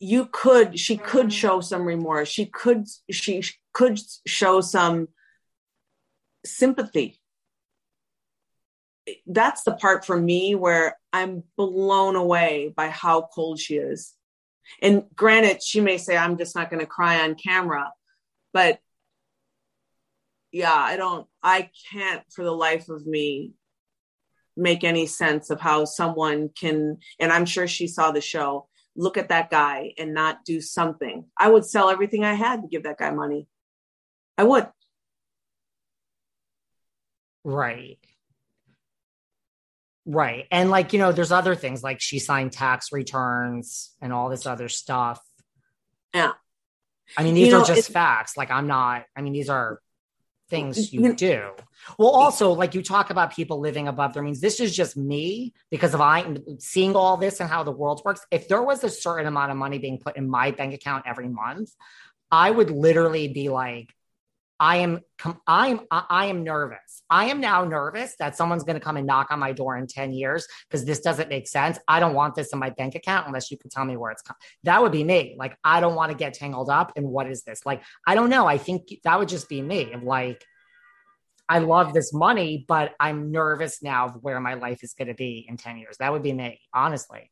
you could, she could mm-hmm. show some remorse. She could, she could show some sympathy. that's the part for me where I'm blown away by how cold she is. And granted, she may say, I'm just not going to cry on camera, but yeah, I don't, I can't for the life of me make any sense of how someone can, and I'm sure she saw the show, look at that guy and not do something. I would sell everything I had to give that guy money. I would. Right. Right. And like, you know, there's other things like she signed tax returns and all this other stuff. Yeah. I mean, these You know, are just facts. Like, I'm not, I mean, these are things you do. Well, also, like you talk about people living above their means. This is just me because of I seeing all this and how the world works. If there was a certain amount of money being put in my bank account every month, I would literally be like, I am, I am, I am nervous. I am now nervous that someone's going to come and knock on my door in 10 years because this doesn't make sense. I don't want this in my bank account unless you can tell me where it's come. That would be me. Like, I don't want to get tangled up in what is this? Like, I don't know. I think that would just be me like, I love this money, but I'm nervous now of where my life is going to be in 10 years. That would be me, honestly.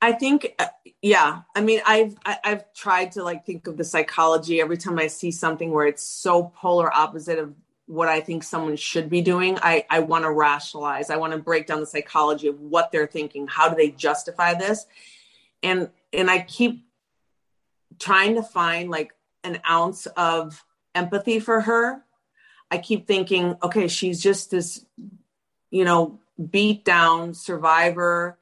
I think, uh, yeah. I mean, I've I've tried to like think of the psychology every time I see something where it's so polar opposite of what I think someone should be doing. I I want to rationalize. I want to break down the psychology of what they're thinking. How do they justify this? And and I keep trying to find like an ounce of empathy for her. I keep thinking, okay, she's just this, you know, beat down survivor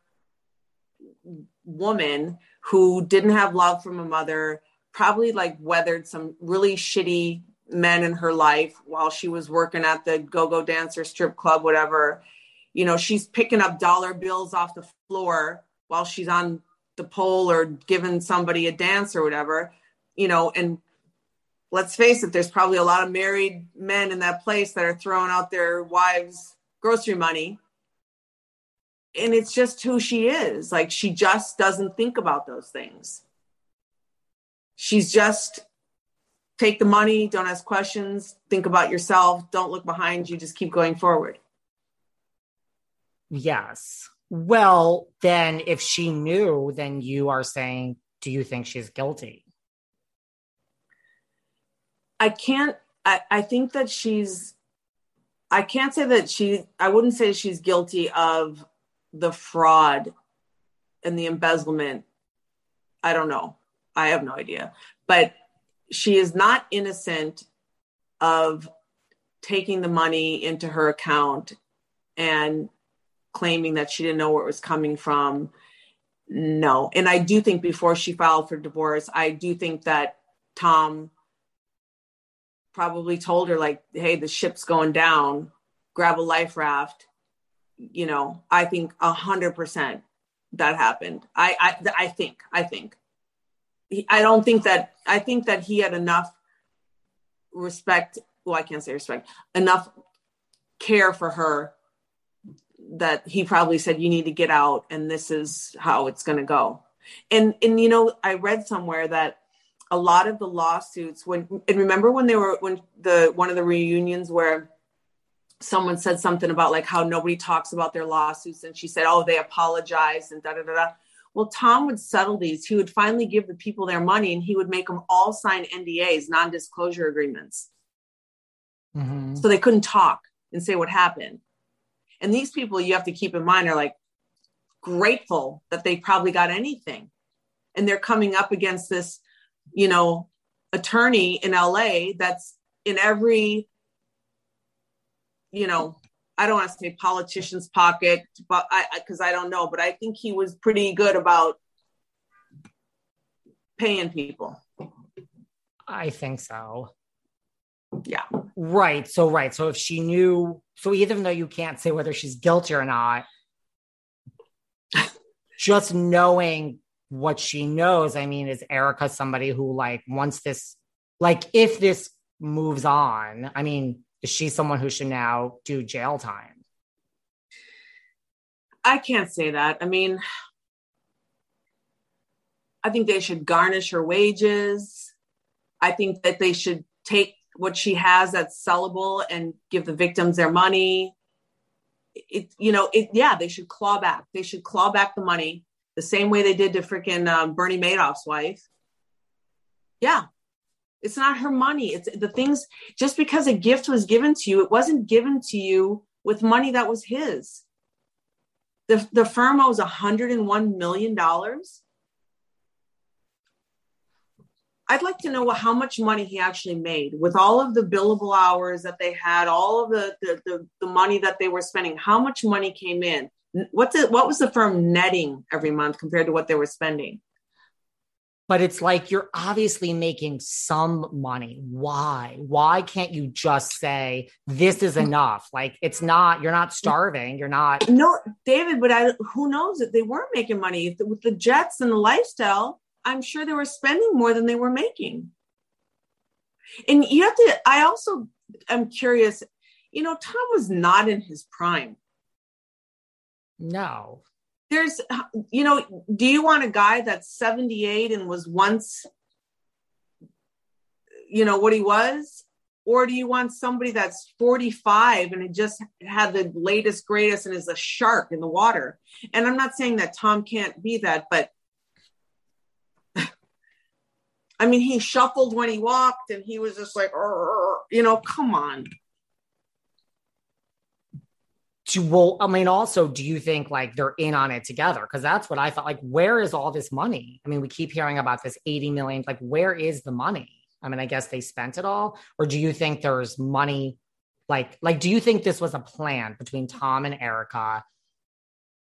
woman who didn't have love from a mother, probably like weathered some really shitty men in her life while she was working at the go-go dancer strip club whatever. You know she's picking up dollar bills off the floor while she's on the pole or giving somebody a dance or whatever you know and let's face it there's probably a lot of married men in that place that are throwing out their wives grocery money and it's just who she is. Like she just doesn't think about those things. She's just take the money, don't ask questions, think about yourself, don't look behind you, just keep going forward. Yes. Well, then if she knew, then you are saying, do you think she's guilty? I can't I, I think that she's I can't say that she I wouldn't say she's guilty of the fraud and the embezzlement. I don't know. I have no idea. But she is not innocent of taking the money into her account and claiming that she didn't know where it was coming from. No. And I do think before she filed for divorce, I do think that Tom probably told her, like, hey, the ship's going down, grab a life raft. You know, I think a hundred percent that happened. I, I, I think, I think. I don't think that I think that he had enough respect. Well, I can't say respect, enough care for her that he probably said, You need to get out, and this is how it's going to go. And, and, you know, I read somewhere that a lot of the lawsuits when and remember when they were when the one of the reunions where someone said something about like how nobody talks about their lawsuits and she said oh they apologized and da da da da well, Tom would settle these. He would finally give the people their money and he would make them all sign NDAs, non disclosure agreements. Mm-hmm. So they couldn't talk and say what happened. And these people, you have to keep in mind, are like grateful that they probably got anything. And they're coming up against this, you know, attorney in LA that's in every, you know, I don't want to say politician's pocket, but I because I don't know, but I think he was pretty good about paying people. I think so. Yeah. Right. So, right. So, if she knew, so even though you can't say whether she's guilty or not, just knowing what she knows, I mean, is Erika somebody who, like, once this, like, if this moves on, I mean, is she someone who should now do jail time? I can't say that. I mean, I think they should garnish her wages. I think that they should take what she has that's sellable and give the victims their money. it, you know, it, yeah, they should claw back. They should claw back the money the same way they did to freaking um, Bernie Madoff's wife. Yeah, it's not her money. It's the things, just because a gift was given to you, it wasn't given to you with money that was his. The, the firm owes $101 million. I'd like to know how much money he actually made with all of the billable hours that they had, all of the, the, the, the money that they were spending. How much money came in? What, the, what was the firm netting every month compared to what they were spending? But it's like you're obviously making some money. Why? Why can't you just say this is mm. enough? Like it's not. You're not mm. starving. You're not. No, David. But I, who knows that they weren't making money with the jets and the lifestyle? I'm sure they were spending more than they were making. And you have to. I also am curious. You know, Tom was not in his prime. No, there's you know do you want a guy that's 78 and was once you know what he was? Or do you want somebody that's 45 and just had the latest greatest and is a shark in the water? And i'm not saying that tom can't be that but i mean he shuffled when he walked and he was just like you know come on to well i mean also do you think like they're in on it together? Because that's what i thought like where is all this money? I mean we keep hearing about this 80 million like where is the money? I mean i guess they spent it all or do you think there's money like like do you think this was a plan between tom and Erika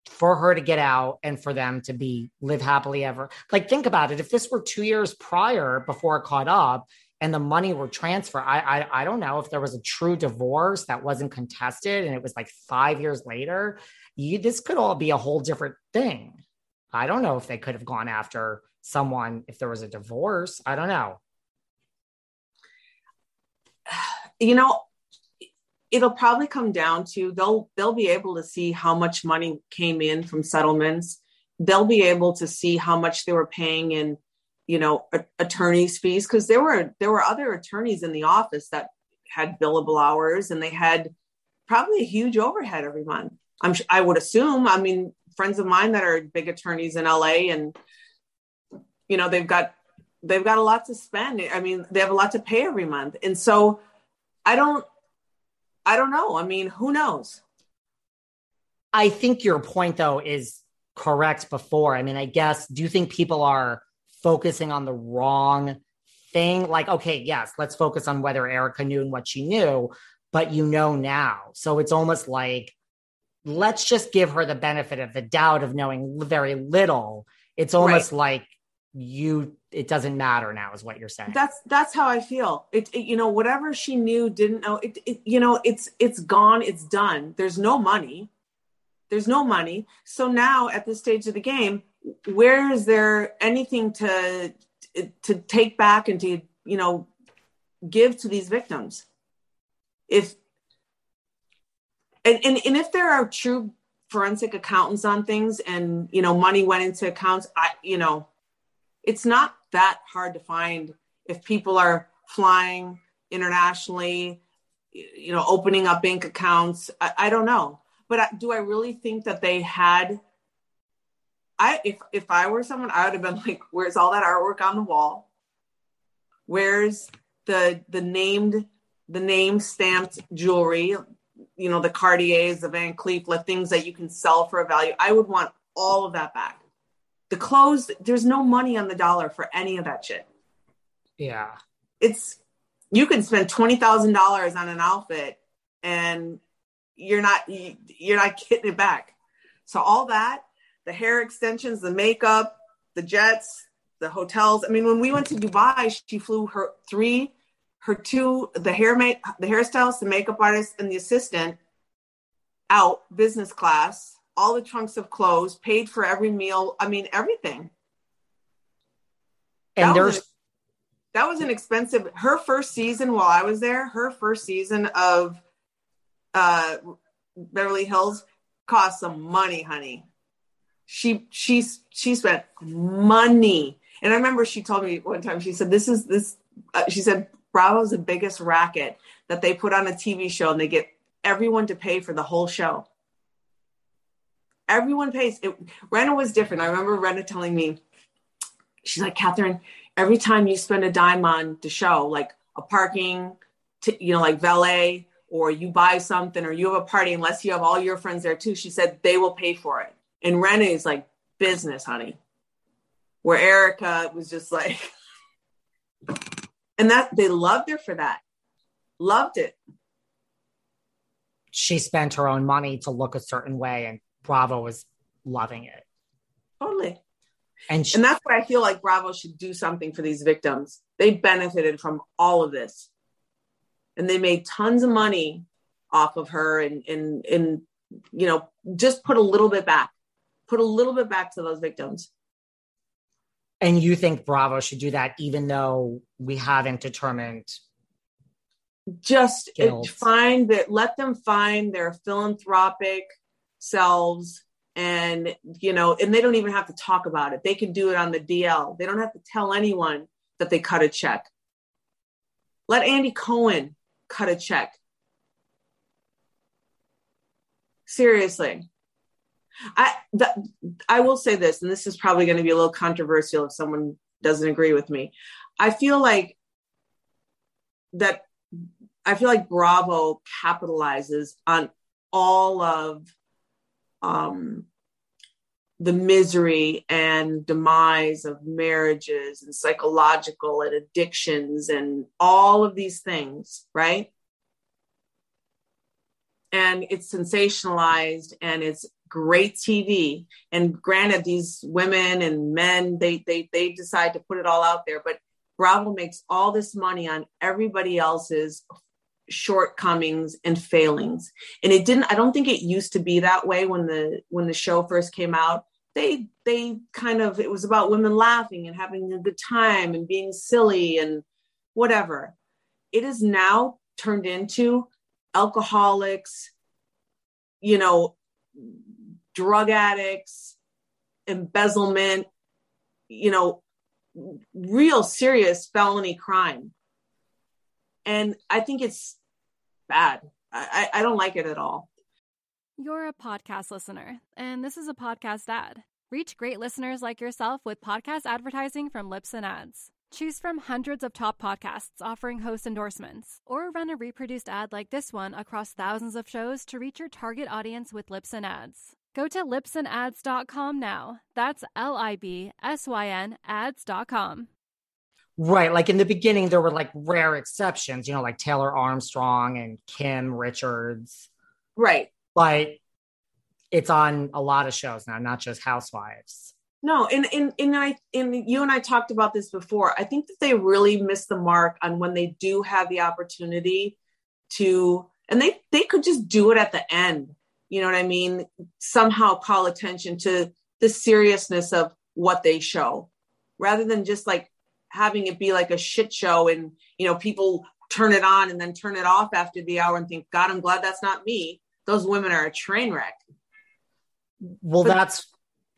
for her to get out and for them to be live happily ever? Like think about it. If this were two years prior before it caught up and the money were transferred. I, I I don't know if there was a true divorce that wasn't contested and it was like five years later. You, this could all be a whole different thing. I don't know if they could have gone after someone if there was a divorce. I don't know. You know, it'll probably come down to they'll they'll be able to see how much money came in from settlements. They'll be able to see how much they were paying in you know attorneys fees because there were there were other attorneys in the office that had billable hours and they had probably a huge overhead every month. I'm i would assume i mean friends of mine that are big attorneys in la and you know they've got they've got a lot to spend. I mean they have a lot to pay every month. And so i don't i don't know. I mean who knows? I think your point though is correct before. I mean i guess do you think people are focusing on the wrong thing. Like, okay, yes, let's focus on whether Erika knew and what she knew, but you know now. So it's almost like, let's just give her the benefit of the doubt of knowing very little. It's almost right. like you it doesn't matter now is what you're saying that's that's how i feel it, it, you know whatever she knew didn't know it, it you know it's it's gone it's done there's no money there's no money so now at this stage of the game where is there anything to to take back and to you know give to these victims? If and, and, and if there are true forensic accountants on things and you know money went into accounts i you know it's not that hard to find if people are flying internationally you know opening up bank accounts. I, I don't know. But do i really think that they had I if if I were someone, I would have been like, "Where's all that artwork on the wall? Where's the the named the name stamped jewelry? You know, the Cartiers, the Van Cleef, the things that you can sell for a value. I would want all of that back. The clothes, there's no money on the dollar for any of that shit. Yeah, it's you can spend twenty thousand dollars on an outfit and you're not you're not getting it back. So all that the hair extensions, the makeup, the jets, the hotels. I mean, when we went to Dubai, she flew her three, her two, the hair make, the hairstylist, the makeup artist, and the assistant out business class, all the trunks of clothes, paid for every meal. I mean, everything. And that there's was that was an expensive. Her first season while I was there, her first season of uh, Beverly Hills cost some money, honey she she's she spent money and i remember she told me one time she said this is this uh, she said bravo's the biggest racket that they put on a tv show and they get everyone to pay for the whole show Everyone pays. It, Rinna was different. I remember Rinna telling me, she's like, Catherine, every time you spend a dime on the show, like a parking, t- you know, like valet, or you buy something, or you have a party, unless you have all your friends there too, she said they will pay for it. And is like business, honey. Where Erika was just like, and that they loved her for that. Loved it. She spent her own money to look a certain way, and Bravo was loving it. Totally. And, she, and that's why I feel like Bravo should do something for these victims. They benefited from all of this. And they made tons of money off of her and and and you know, just put a little bit back. Put a little bit back to those victims. And you think Bravo should do that even though we haven't determined just Guilt. find that let them find their philanthropic selves and you know and they don't even have to talk about it. They can do it on the dl they don't have to tell anyone that they cut a check. Let andy cohen cut a check. Seriously i that, i will say this and this is probably going to be a little controversial if someone doesn't agree with me i feel like that i feel like bravo capitalizes on all of um, the misery and demise of marriages and psychological and addictions and all of these things, right? And it's sensationalized and it's great TV. And granted, these women and men, they they they decide to put it all out there, but Bravo makes all this money on everybody else's shortcomings and failings. And it didn't i don't think it used to be that way when the when the show first came out. They they kind of it was about women laughing and having a good time and being silly and whatever. It is now turned into alcoholics you know drug addicts embezzlement you know real serious felony crime and i think it's bad I, I don't like it at all You're a podcast listener, and this is a podcast ad. Reach great listeners like yourself with podcast advertising from Libsyn Ads. Choose from hundreds of top podcasts offering host endorsements, or run a reproduced ad like this one across thousands of shows to reach your target audience with Libsyn Ads. Go to libsynads.com now. That's L I B S Y N ads.com. Right. Like in the beginning, there were like rare exceptions, you know, like Taylor Armstrong and Kim Richards. right But it's on a lot of shows now, not just Housewives. No, and and and I and you and I talked about this before. I think that they really miss the mark on when they do have the opportunity to, and they they could just do it at the end. You know what I mean? Somehow call attention to the seriousness of what they show, rather than just like having it be like a shit show and you know people turn it on and then turn it off after the hour and think, God, I'm glad that's not me. Those women are a train wreck. Well, But- that's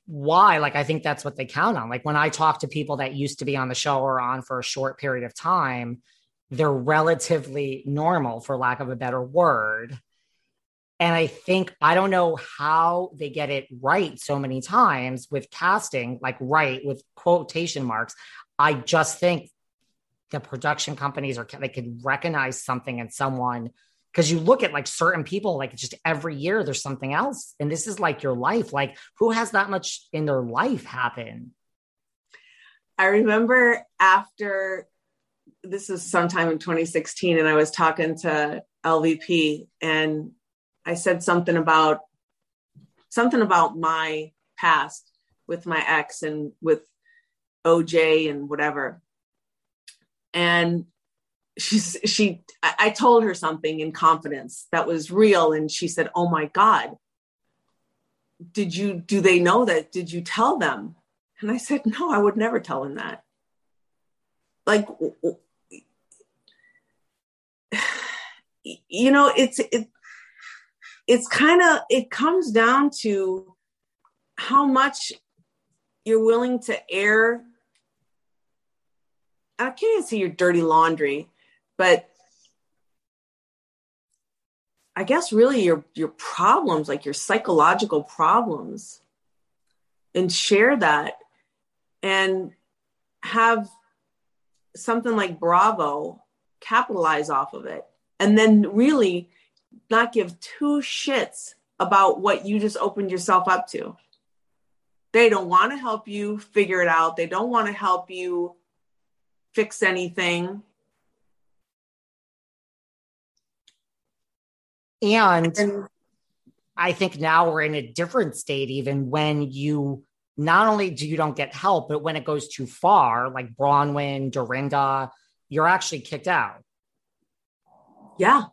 why, like, I think that's what they count on. Like, when I talk to people that used to be on the show or on for a short period of time, they're relatively normal, for lack of a better word. And I think, I don't know how they get it right so many times with casting, like, right with quotation marks. I just think the production companies are, they could recognize something in someone. Because you look at like certain people like just every year there's something else. And this is like your life. Like who has that much in their life happen? I remember after this was sometime in 2016, and I was talking to LVP, and I said something about something about my past with my ex and with OJ and whatever. And she's she I, told her something in confidence that was real, and she said, "Oh my God." Did you do they know that? Did you tell them? And I said, no, I would never tell him that. Like, you know, it's it, it's kind of it comes down to how much you're willing to air. I can't say your dirty laundry, but I guess really your your problems, like your psychological problems, and share that and have something like Bravo capitalize off of it. And then really not give two shits about what you just opened yourself up to. They don't want to help you figure it out. They don't want to help you fix anything. And, and I think now we're in a different state, even when you not only do you don't get help, but when it goes too far, like Bronwyn, Dorinda, you're actually kicked out. Yeah.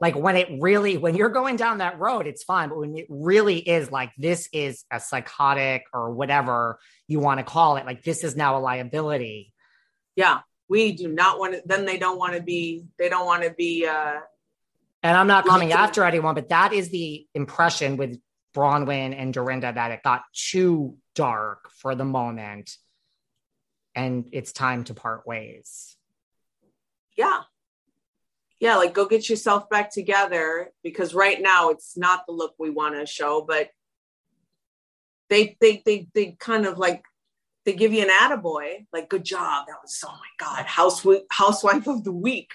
Like when it really, when you're going down that road, it's fine. But when it really is like this is a psychotic or whatever you want to call it, like this is now a liability. Yeah. We do not want to, then they don't want to be, they don't want to be, uh, and I'm not coming after anyone, but that is the impression with Bronwyn and Dorinda that it got too dark for the moment and it's time to part ways. Yeah. Yeah, like go get yourself back together because right now it's not the look we want to show, but they they they they kind of like they give you an attaboy, like good job. That was oh my god, housewife housewife of the week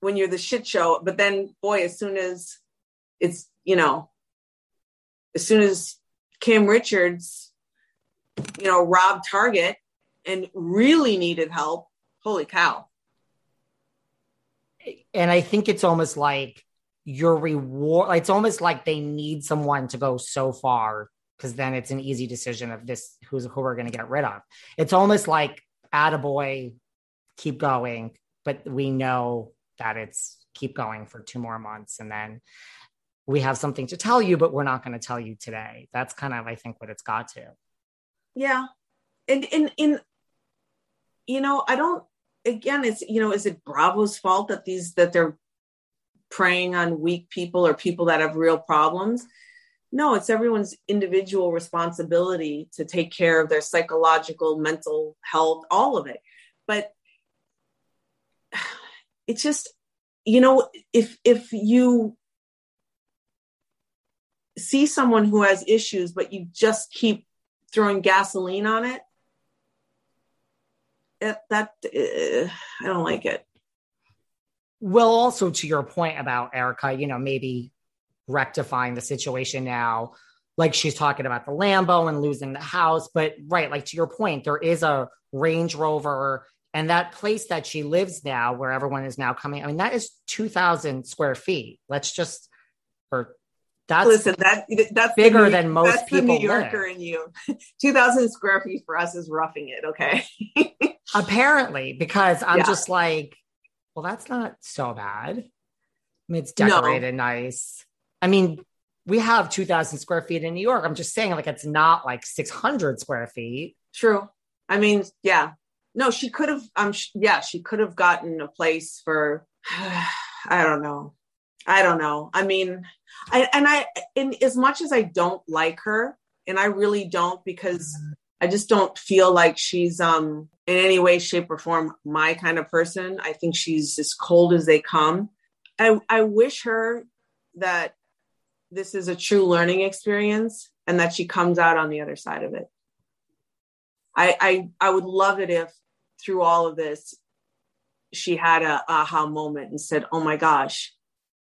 when you're the shit show. But then, boy, as soon as it's, you know, as soon as Kim Richards, you know, robbed Target and really needed help, holy cow. And I think it's almost like your reward, it's almost like they need someone to go so far because then it's an easy decision of this who's who we're going to get rid of. It's almost like attaboy, keep going, but we know that it's keep going for two more months and then we have something to tell you but we're not going to tell you today. That's kind of i think what it's got to. Yeah. And in in you know i don't again it's you know is it bravo's fault that these that they're preying on weak people or people that have real problems? No it's everyone's individual responsibility to take care of their psychological mental health all of it. But it's just you know if if you see someone who has issues but you just keep throwing gasoline on it, it that uh, i don't like it well also to your point about Erika, you know maybe rectifying the situation now like she's talking about the lambo and losing the house but right like to your point there is a range rover and that place that she lives now, where everyone is now coming, I mean, that is 2,000 square feet. Let's just, or that's listen that that's bigger New, than most that's people. The New Yorker live. in you, two thousand square feet for us is roughing it. Okay. Apparently, because I'm yeah. just like, well, that's not so bad. I mean, it's decorated no. nice. I mean, we have two thousand square feet in New York. I'm just saying, like, it's not like six hundred square feet. True. I mean, yeah, no, she could have. Um, yeah, she could have gotten a place for. I don't know. I don't know. I mean, I and I, in as much as I don't like her, and I really don't because I just don't feel like she's um in any way, shape, or form my kind of person. I think she's as cold as they come. I I wish her that this is a true learning experience and that she comes out on the other side of it. I I, I would love it if through all of this, she had a aha moment and said, "Oh my gosh,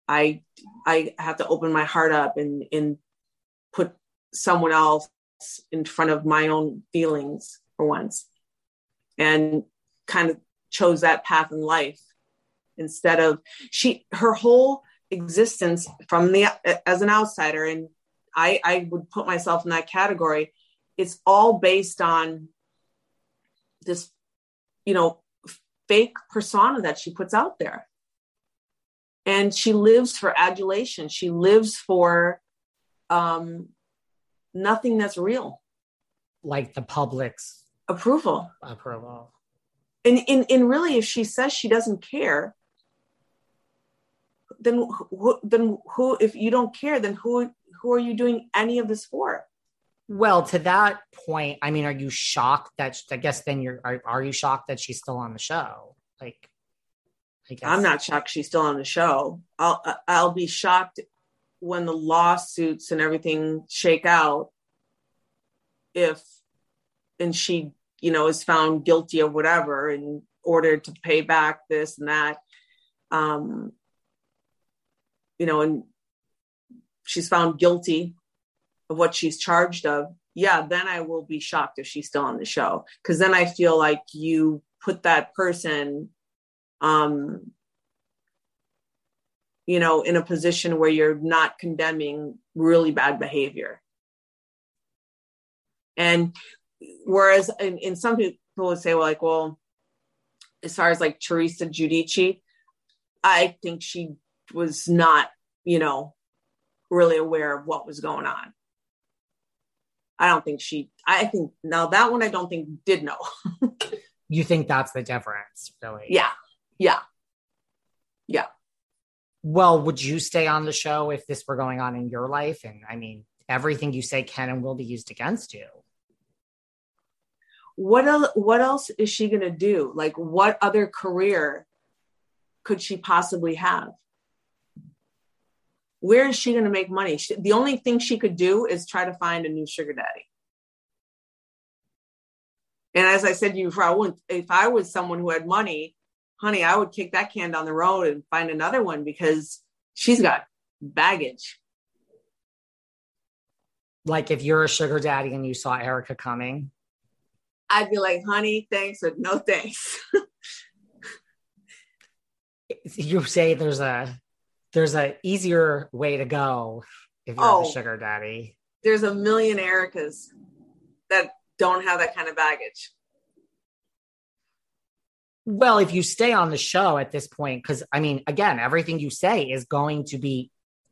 I I have to open my heart up and and put someone else in front of my own feelings for once," and kind of chose that path in life instead of she her whole existence from the as an outsider and I I would put myself in that category. It's all based on this you know, fake persona that she puts out there. And she lives for adulation. She lives for um, nothing that's real. Like the public's approval. Approval. And in, in really, if she says she doesn't care, then who, then who? If you don't care, then who who are you doing any of this for? Well, to that point, I mean, are you shocked that I guess then you're are, are you shocked that she's still on the show? Like I'm not shocked she's still on the show. I'll I'll be shocked when the lawsuits and everything shake out if and she you know is found guilty of whatever and ordered to pay back this and that um you know and she's found guilty of what she's charged of yeah then i will be shocked if she's still on the show because then i feel like you put that person um you know in a position where you're not condemning really bad behavior. And whereas in, in some people would say well like well as far as like teresa giudice i think she was not you know really aware of what was going on. I don't think she i think now that one i don't think did know. You think that's the difference really? Yeah yeah. Yeah. Well would you stay on the show if this were going on in your life? And i mean everything you say can and will be used against you. What else what else is she going to do? Like what other career could she possibly have? Where is she going to make money? She, the only thing she could do is try to find a new sugar daddy. And as i said to you before, I wouldn't, if i was someone who had money honey i would kick that can down the road and find another one because she's got baggage like if you're a sugar daddy and you saw Erika coming I'd be like, honey, thanks, but no thanks. you say there's a there's a easier way to go if you're oh, a sugar daddy. There's a million Erikas that don't have that kind of baggage. Well, if you stay on the show at this point, because I mean, again, everything you say is going to be,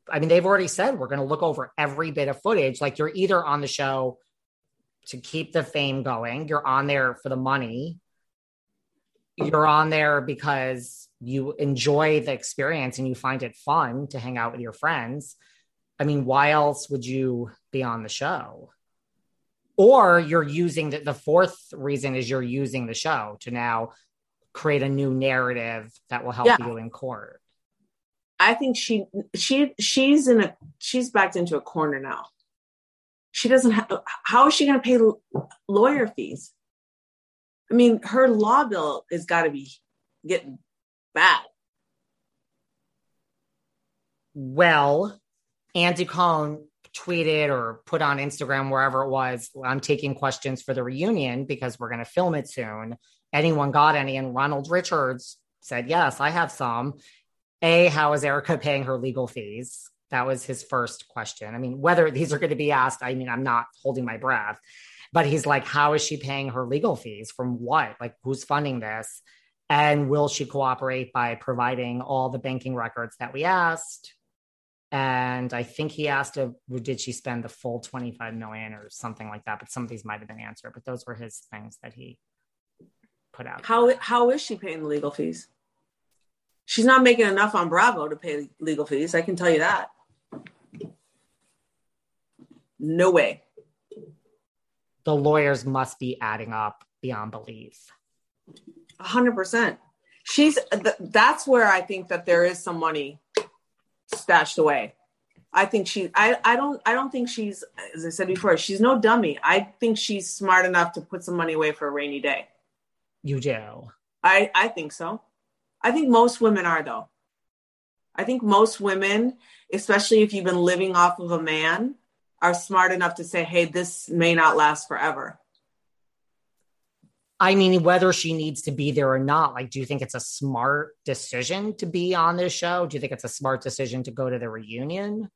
I mean, they've already said we're going to look over every bit of footage. Like you're either on the show to keep the fame going. You're on there for the money. You're on there because you enjoy the experience and you find it fun to hang out with your friends. I mean, why else would you be on the show? Or you're using the, the fourth reason is you're using the show to now create a new narrative that will help yeah. you in court. I think she she she's in a she's backed into a corner now she doesn't have how is she going to pay lawyer fees i mean her law bill has got to be getting bad well andy cohen tweeted or put on instagram wherever it was i'm taking questions for the reunion because we're going to film it soon anyone got any and ronald richards said yes i have some a how is Erika paying her legal fees that was his first question. I mean, whether these are going to be asked, I mean, I'm not holding my breath, but he's like, how is she paying her legal fees? From what? Like, who's funding this? And will she cooperate by providing all the banking records that we asked? And I think he asked, uh, if, did she spend the full 25 million or something like that? But some of these might have been answered, but those were his things that he put out. How, how is she paying the legal fees? She's not making enough on Bravo to pay legal fees. I can tell you that. No way. The lawyers must be adding up beyond belief. 100%. She's that's where I think that there is some money stashed away. I think she I I don't I don't think she's as I said before, she's no dummy. I think she's smart enough to put some money away for a rainy day. You do. I I think so. I think most women are though. I think most women, especially if you've been living off of a man, are smart enough to say, hey, this may not last forever. I mean, whether she needs to be there or not, like, do you think it's a smart decision to be on this show? Do you think it's a smart decision to go to the reunion?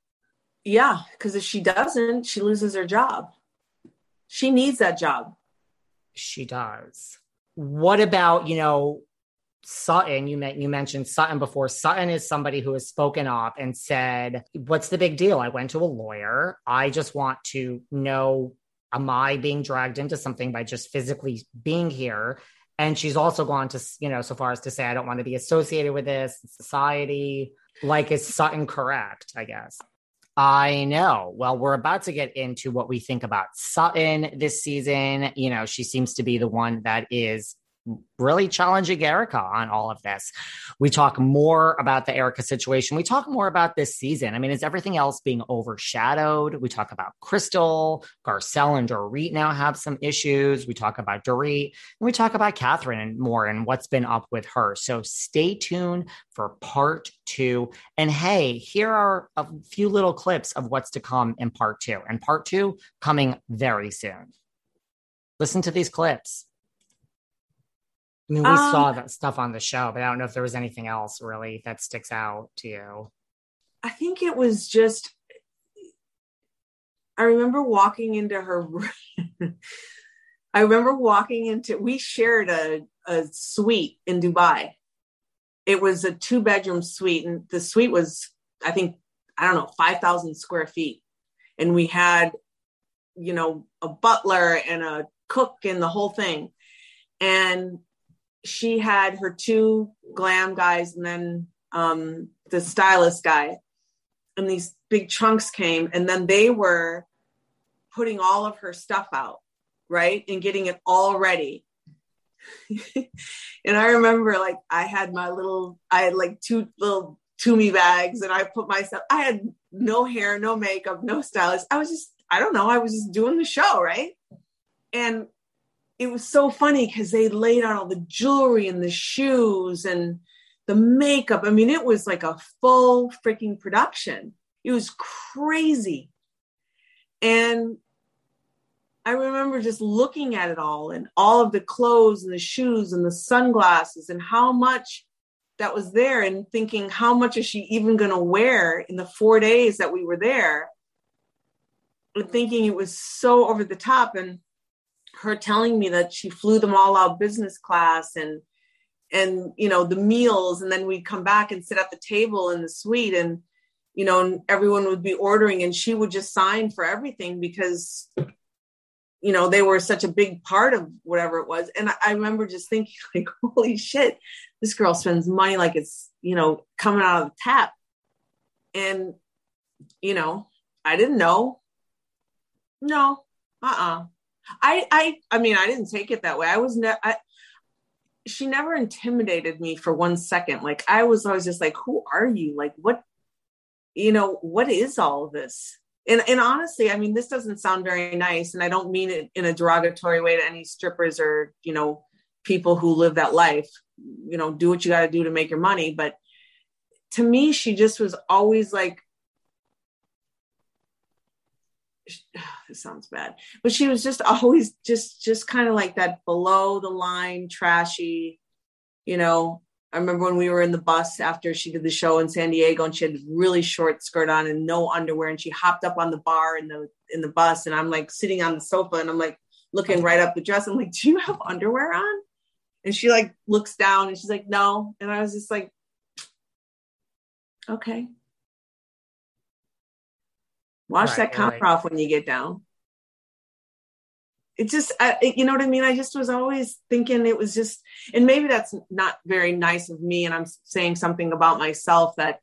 Yeah, because if she doesn't, she loses her job. She needs that job. She does. What about, you know, Sutton, you, met, you mentioned Sutton before. Sutton is somebody who has spoken up and said, What's the big deal? I went to a lawyer. I just want to know, am I being dragged into something by just physically being here? And she's also gone to, you know, so far as to say, I don't want to be associated with this society. Like, is Sutton correct? I guess. I know. Well, we're about to get into what we think about Sutton this season. You know, she seems to be the one that is really challenging Erika on all of this. We talk more about the Erika situation. We talk more about this season. I mean, is everything else being overshadowed? We talk about Crystal, Garcelle, and Dorit now have some issues. We talk about Dorit, and we talk about Catherine and more and what's been up with her. So stay tuned for part two. And hey, here are a few little clips of what's to come in part two. And part two coming very soon. Listen to these clips. I mean, we um, saw that stuff on the show, but I don't know if there was anything else really that sticks out to you. I think it was just, I remember walking into her room. I remember walking into, we shared a, a suite in Dubai. It was a two bedroom suite, and the suite was, I think, I don't know, 5,000 square feet. And we had, you know, a butler and a cook and the whole thing. And she had her two glam guys and then um, the stylist guy. And these big trunks came, and then they were putting all of her stuff out, right? And getting it all ready. and I remember like I had my little, I had like two little Tumi bags, and I put myself, I had no hair, no makeup, no stylist. I was just, I don't know, I was just doing the show, right? And it was so funny because they laid out all the jewelry and the shoes and the makeup. I mean, it was like a full freaking production. It was crazy. And I remember just looking at it all and all of the clothes and the shoes and the sunglasses and how much that was there and thinking, how much is she even going to wear in the four days that we were there? And thinking it was so over the top. And her telling me that she flew them all out business class and and you know the meals and then we'd come back and sit at the table in the suite and you know and everyone would be ordering and she would just sign for everything because you know they were such a big part of whatever it was. And i remember just thinking like holy shit this girl spends money like it's you know coming out of the tap. And you know i didn't know. No uh-uh I I I mean, I didn't take it that way. I was never. She never intimidated me for one second. Like I was always just like, "Who are you? Like what? You know, what is all this?" And and honestly, I mean, this doesn't sound very nice, and I don't mean it in a derogatory way to any strippers or you know people who live that life. You know, do what you got to do to make your money, but to me, she just was always like this sounds bad. But she was just always just just kind of like that below the line trashy you know. I remember when we were in the bus after she did the show in san diego and she had really short skirt on and no underwear and she hopped up on the bar in the in the bus and i'm like sitting on the sofa and i'm like looking right up the dress. I'm like do you have underwear on? And she like looks down and she's like no. And i was just like okay Wash right, that camera right. off when you get down. It just, I, you know what I mean? I just was always thinking it was just, and maybe that's not very nice of me. And I'm saying something about myself that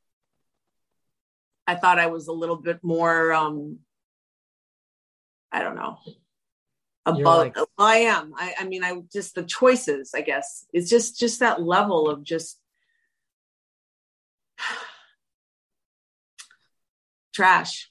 I thought I was a little bit more, um, I don't know, above. Like- I am. I, I mean, I just the choices. I guess it's just just that level of just trash.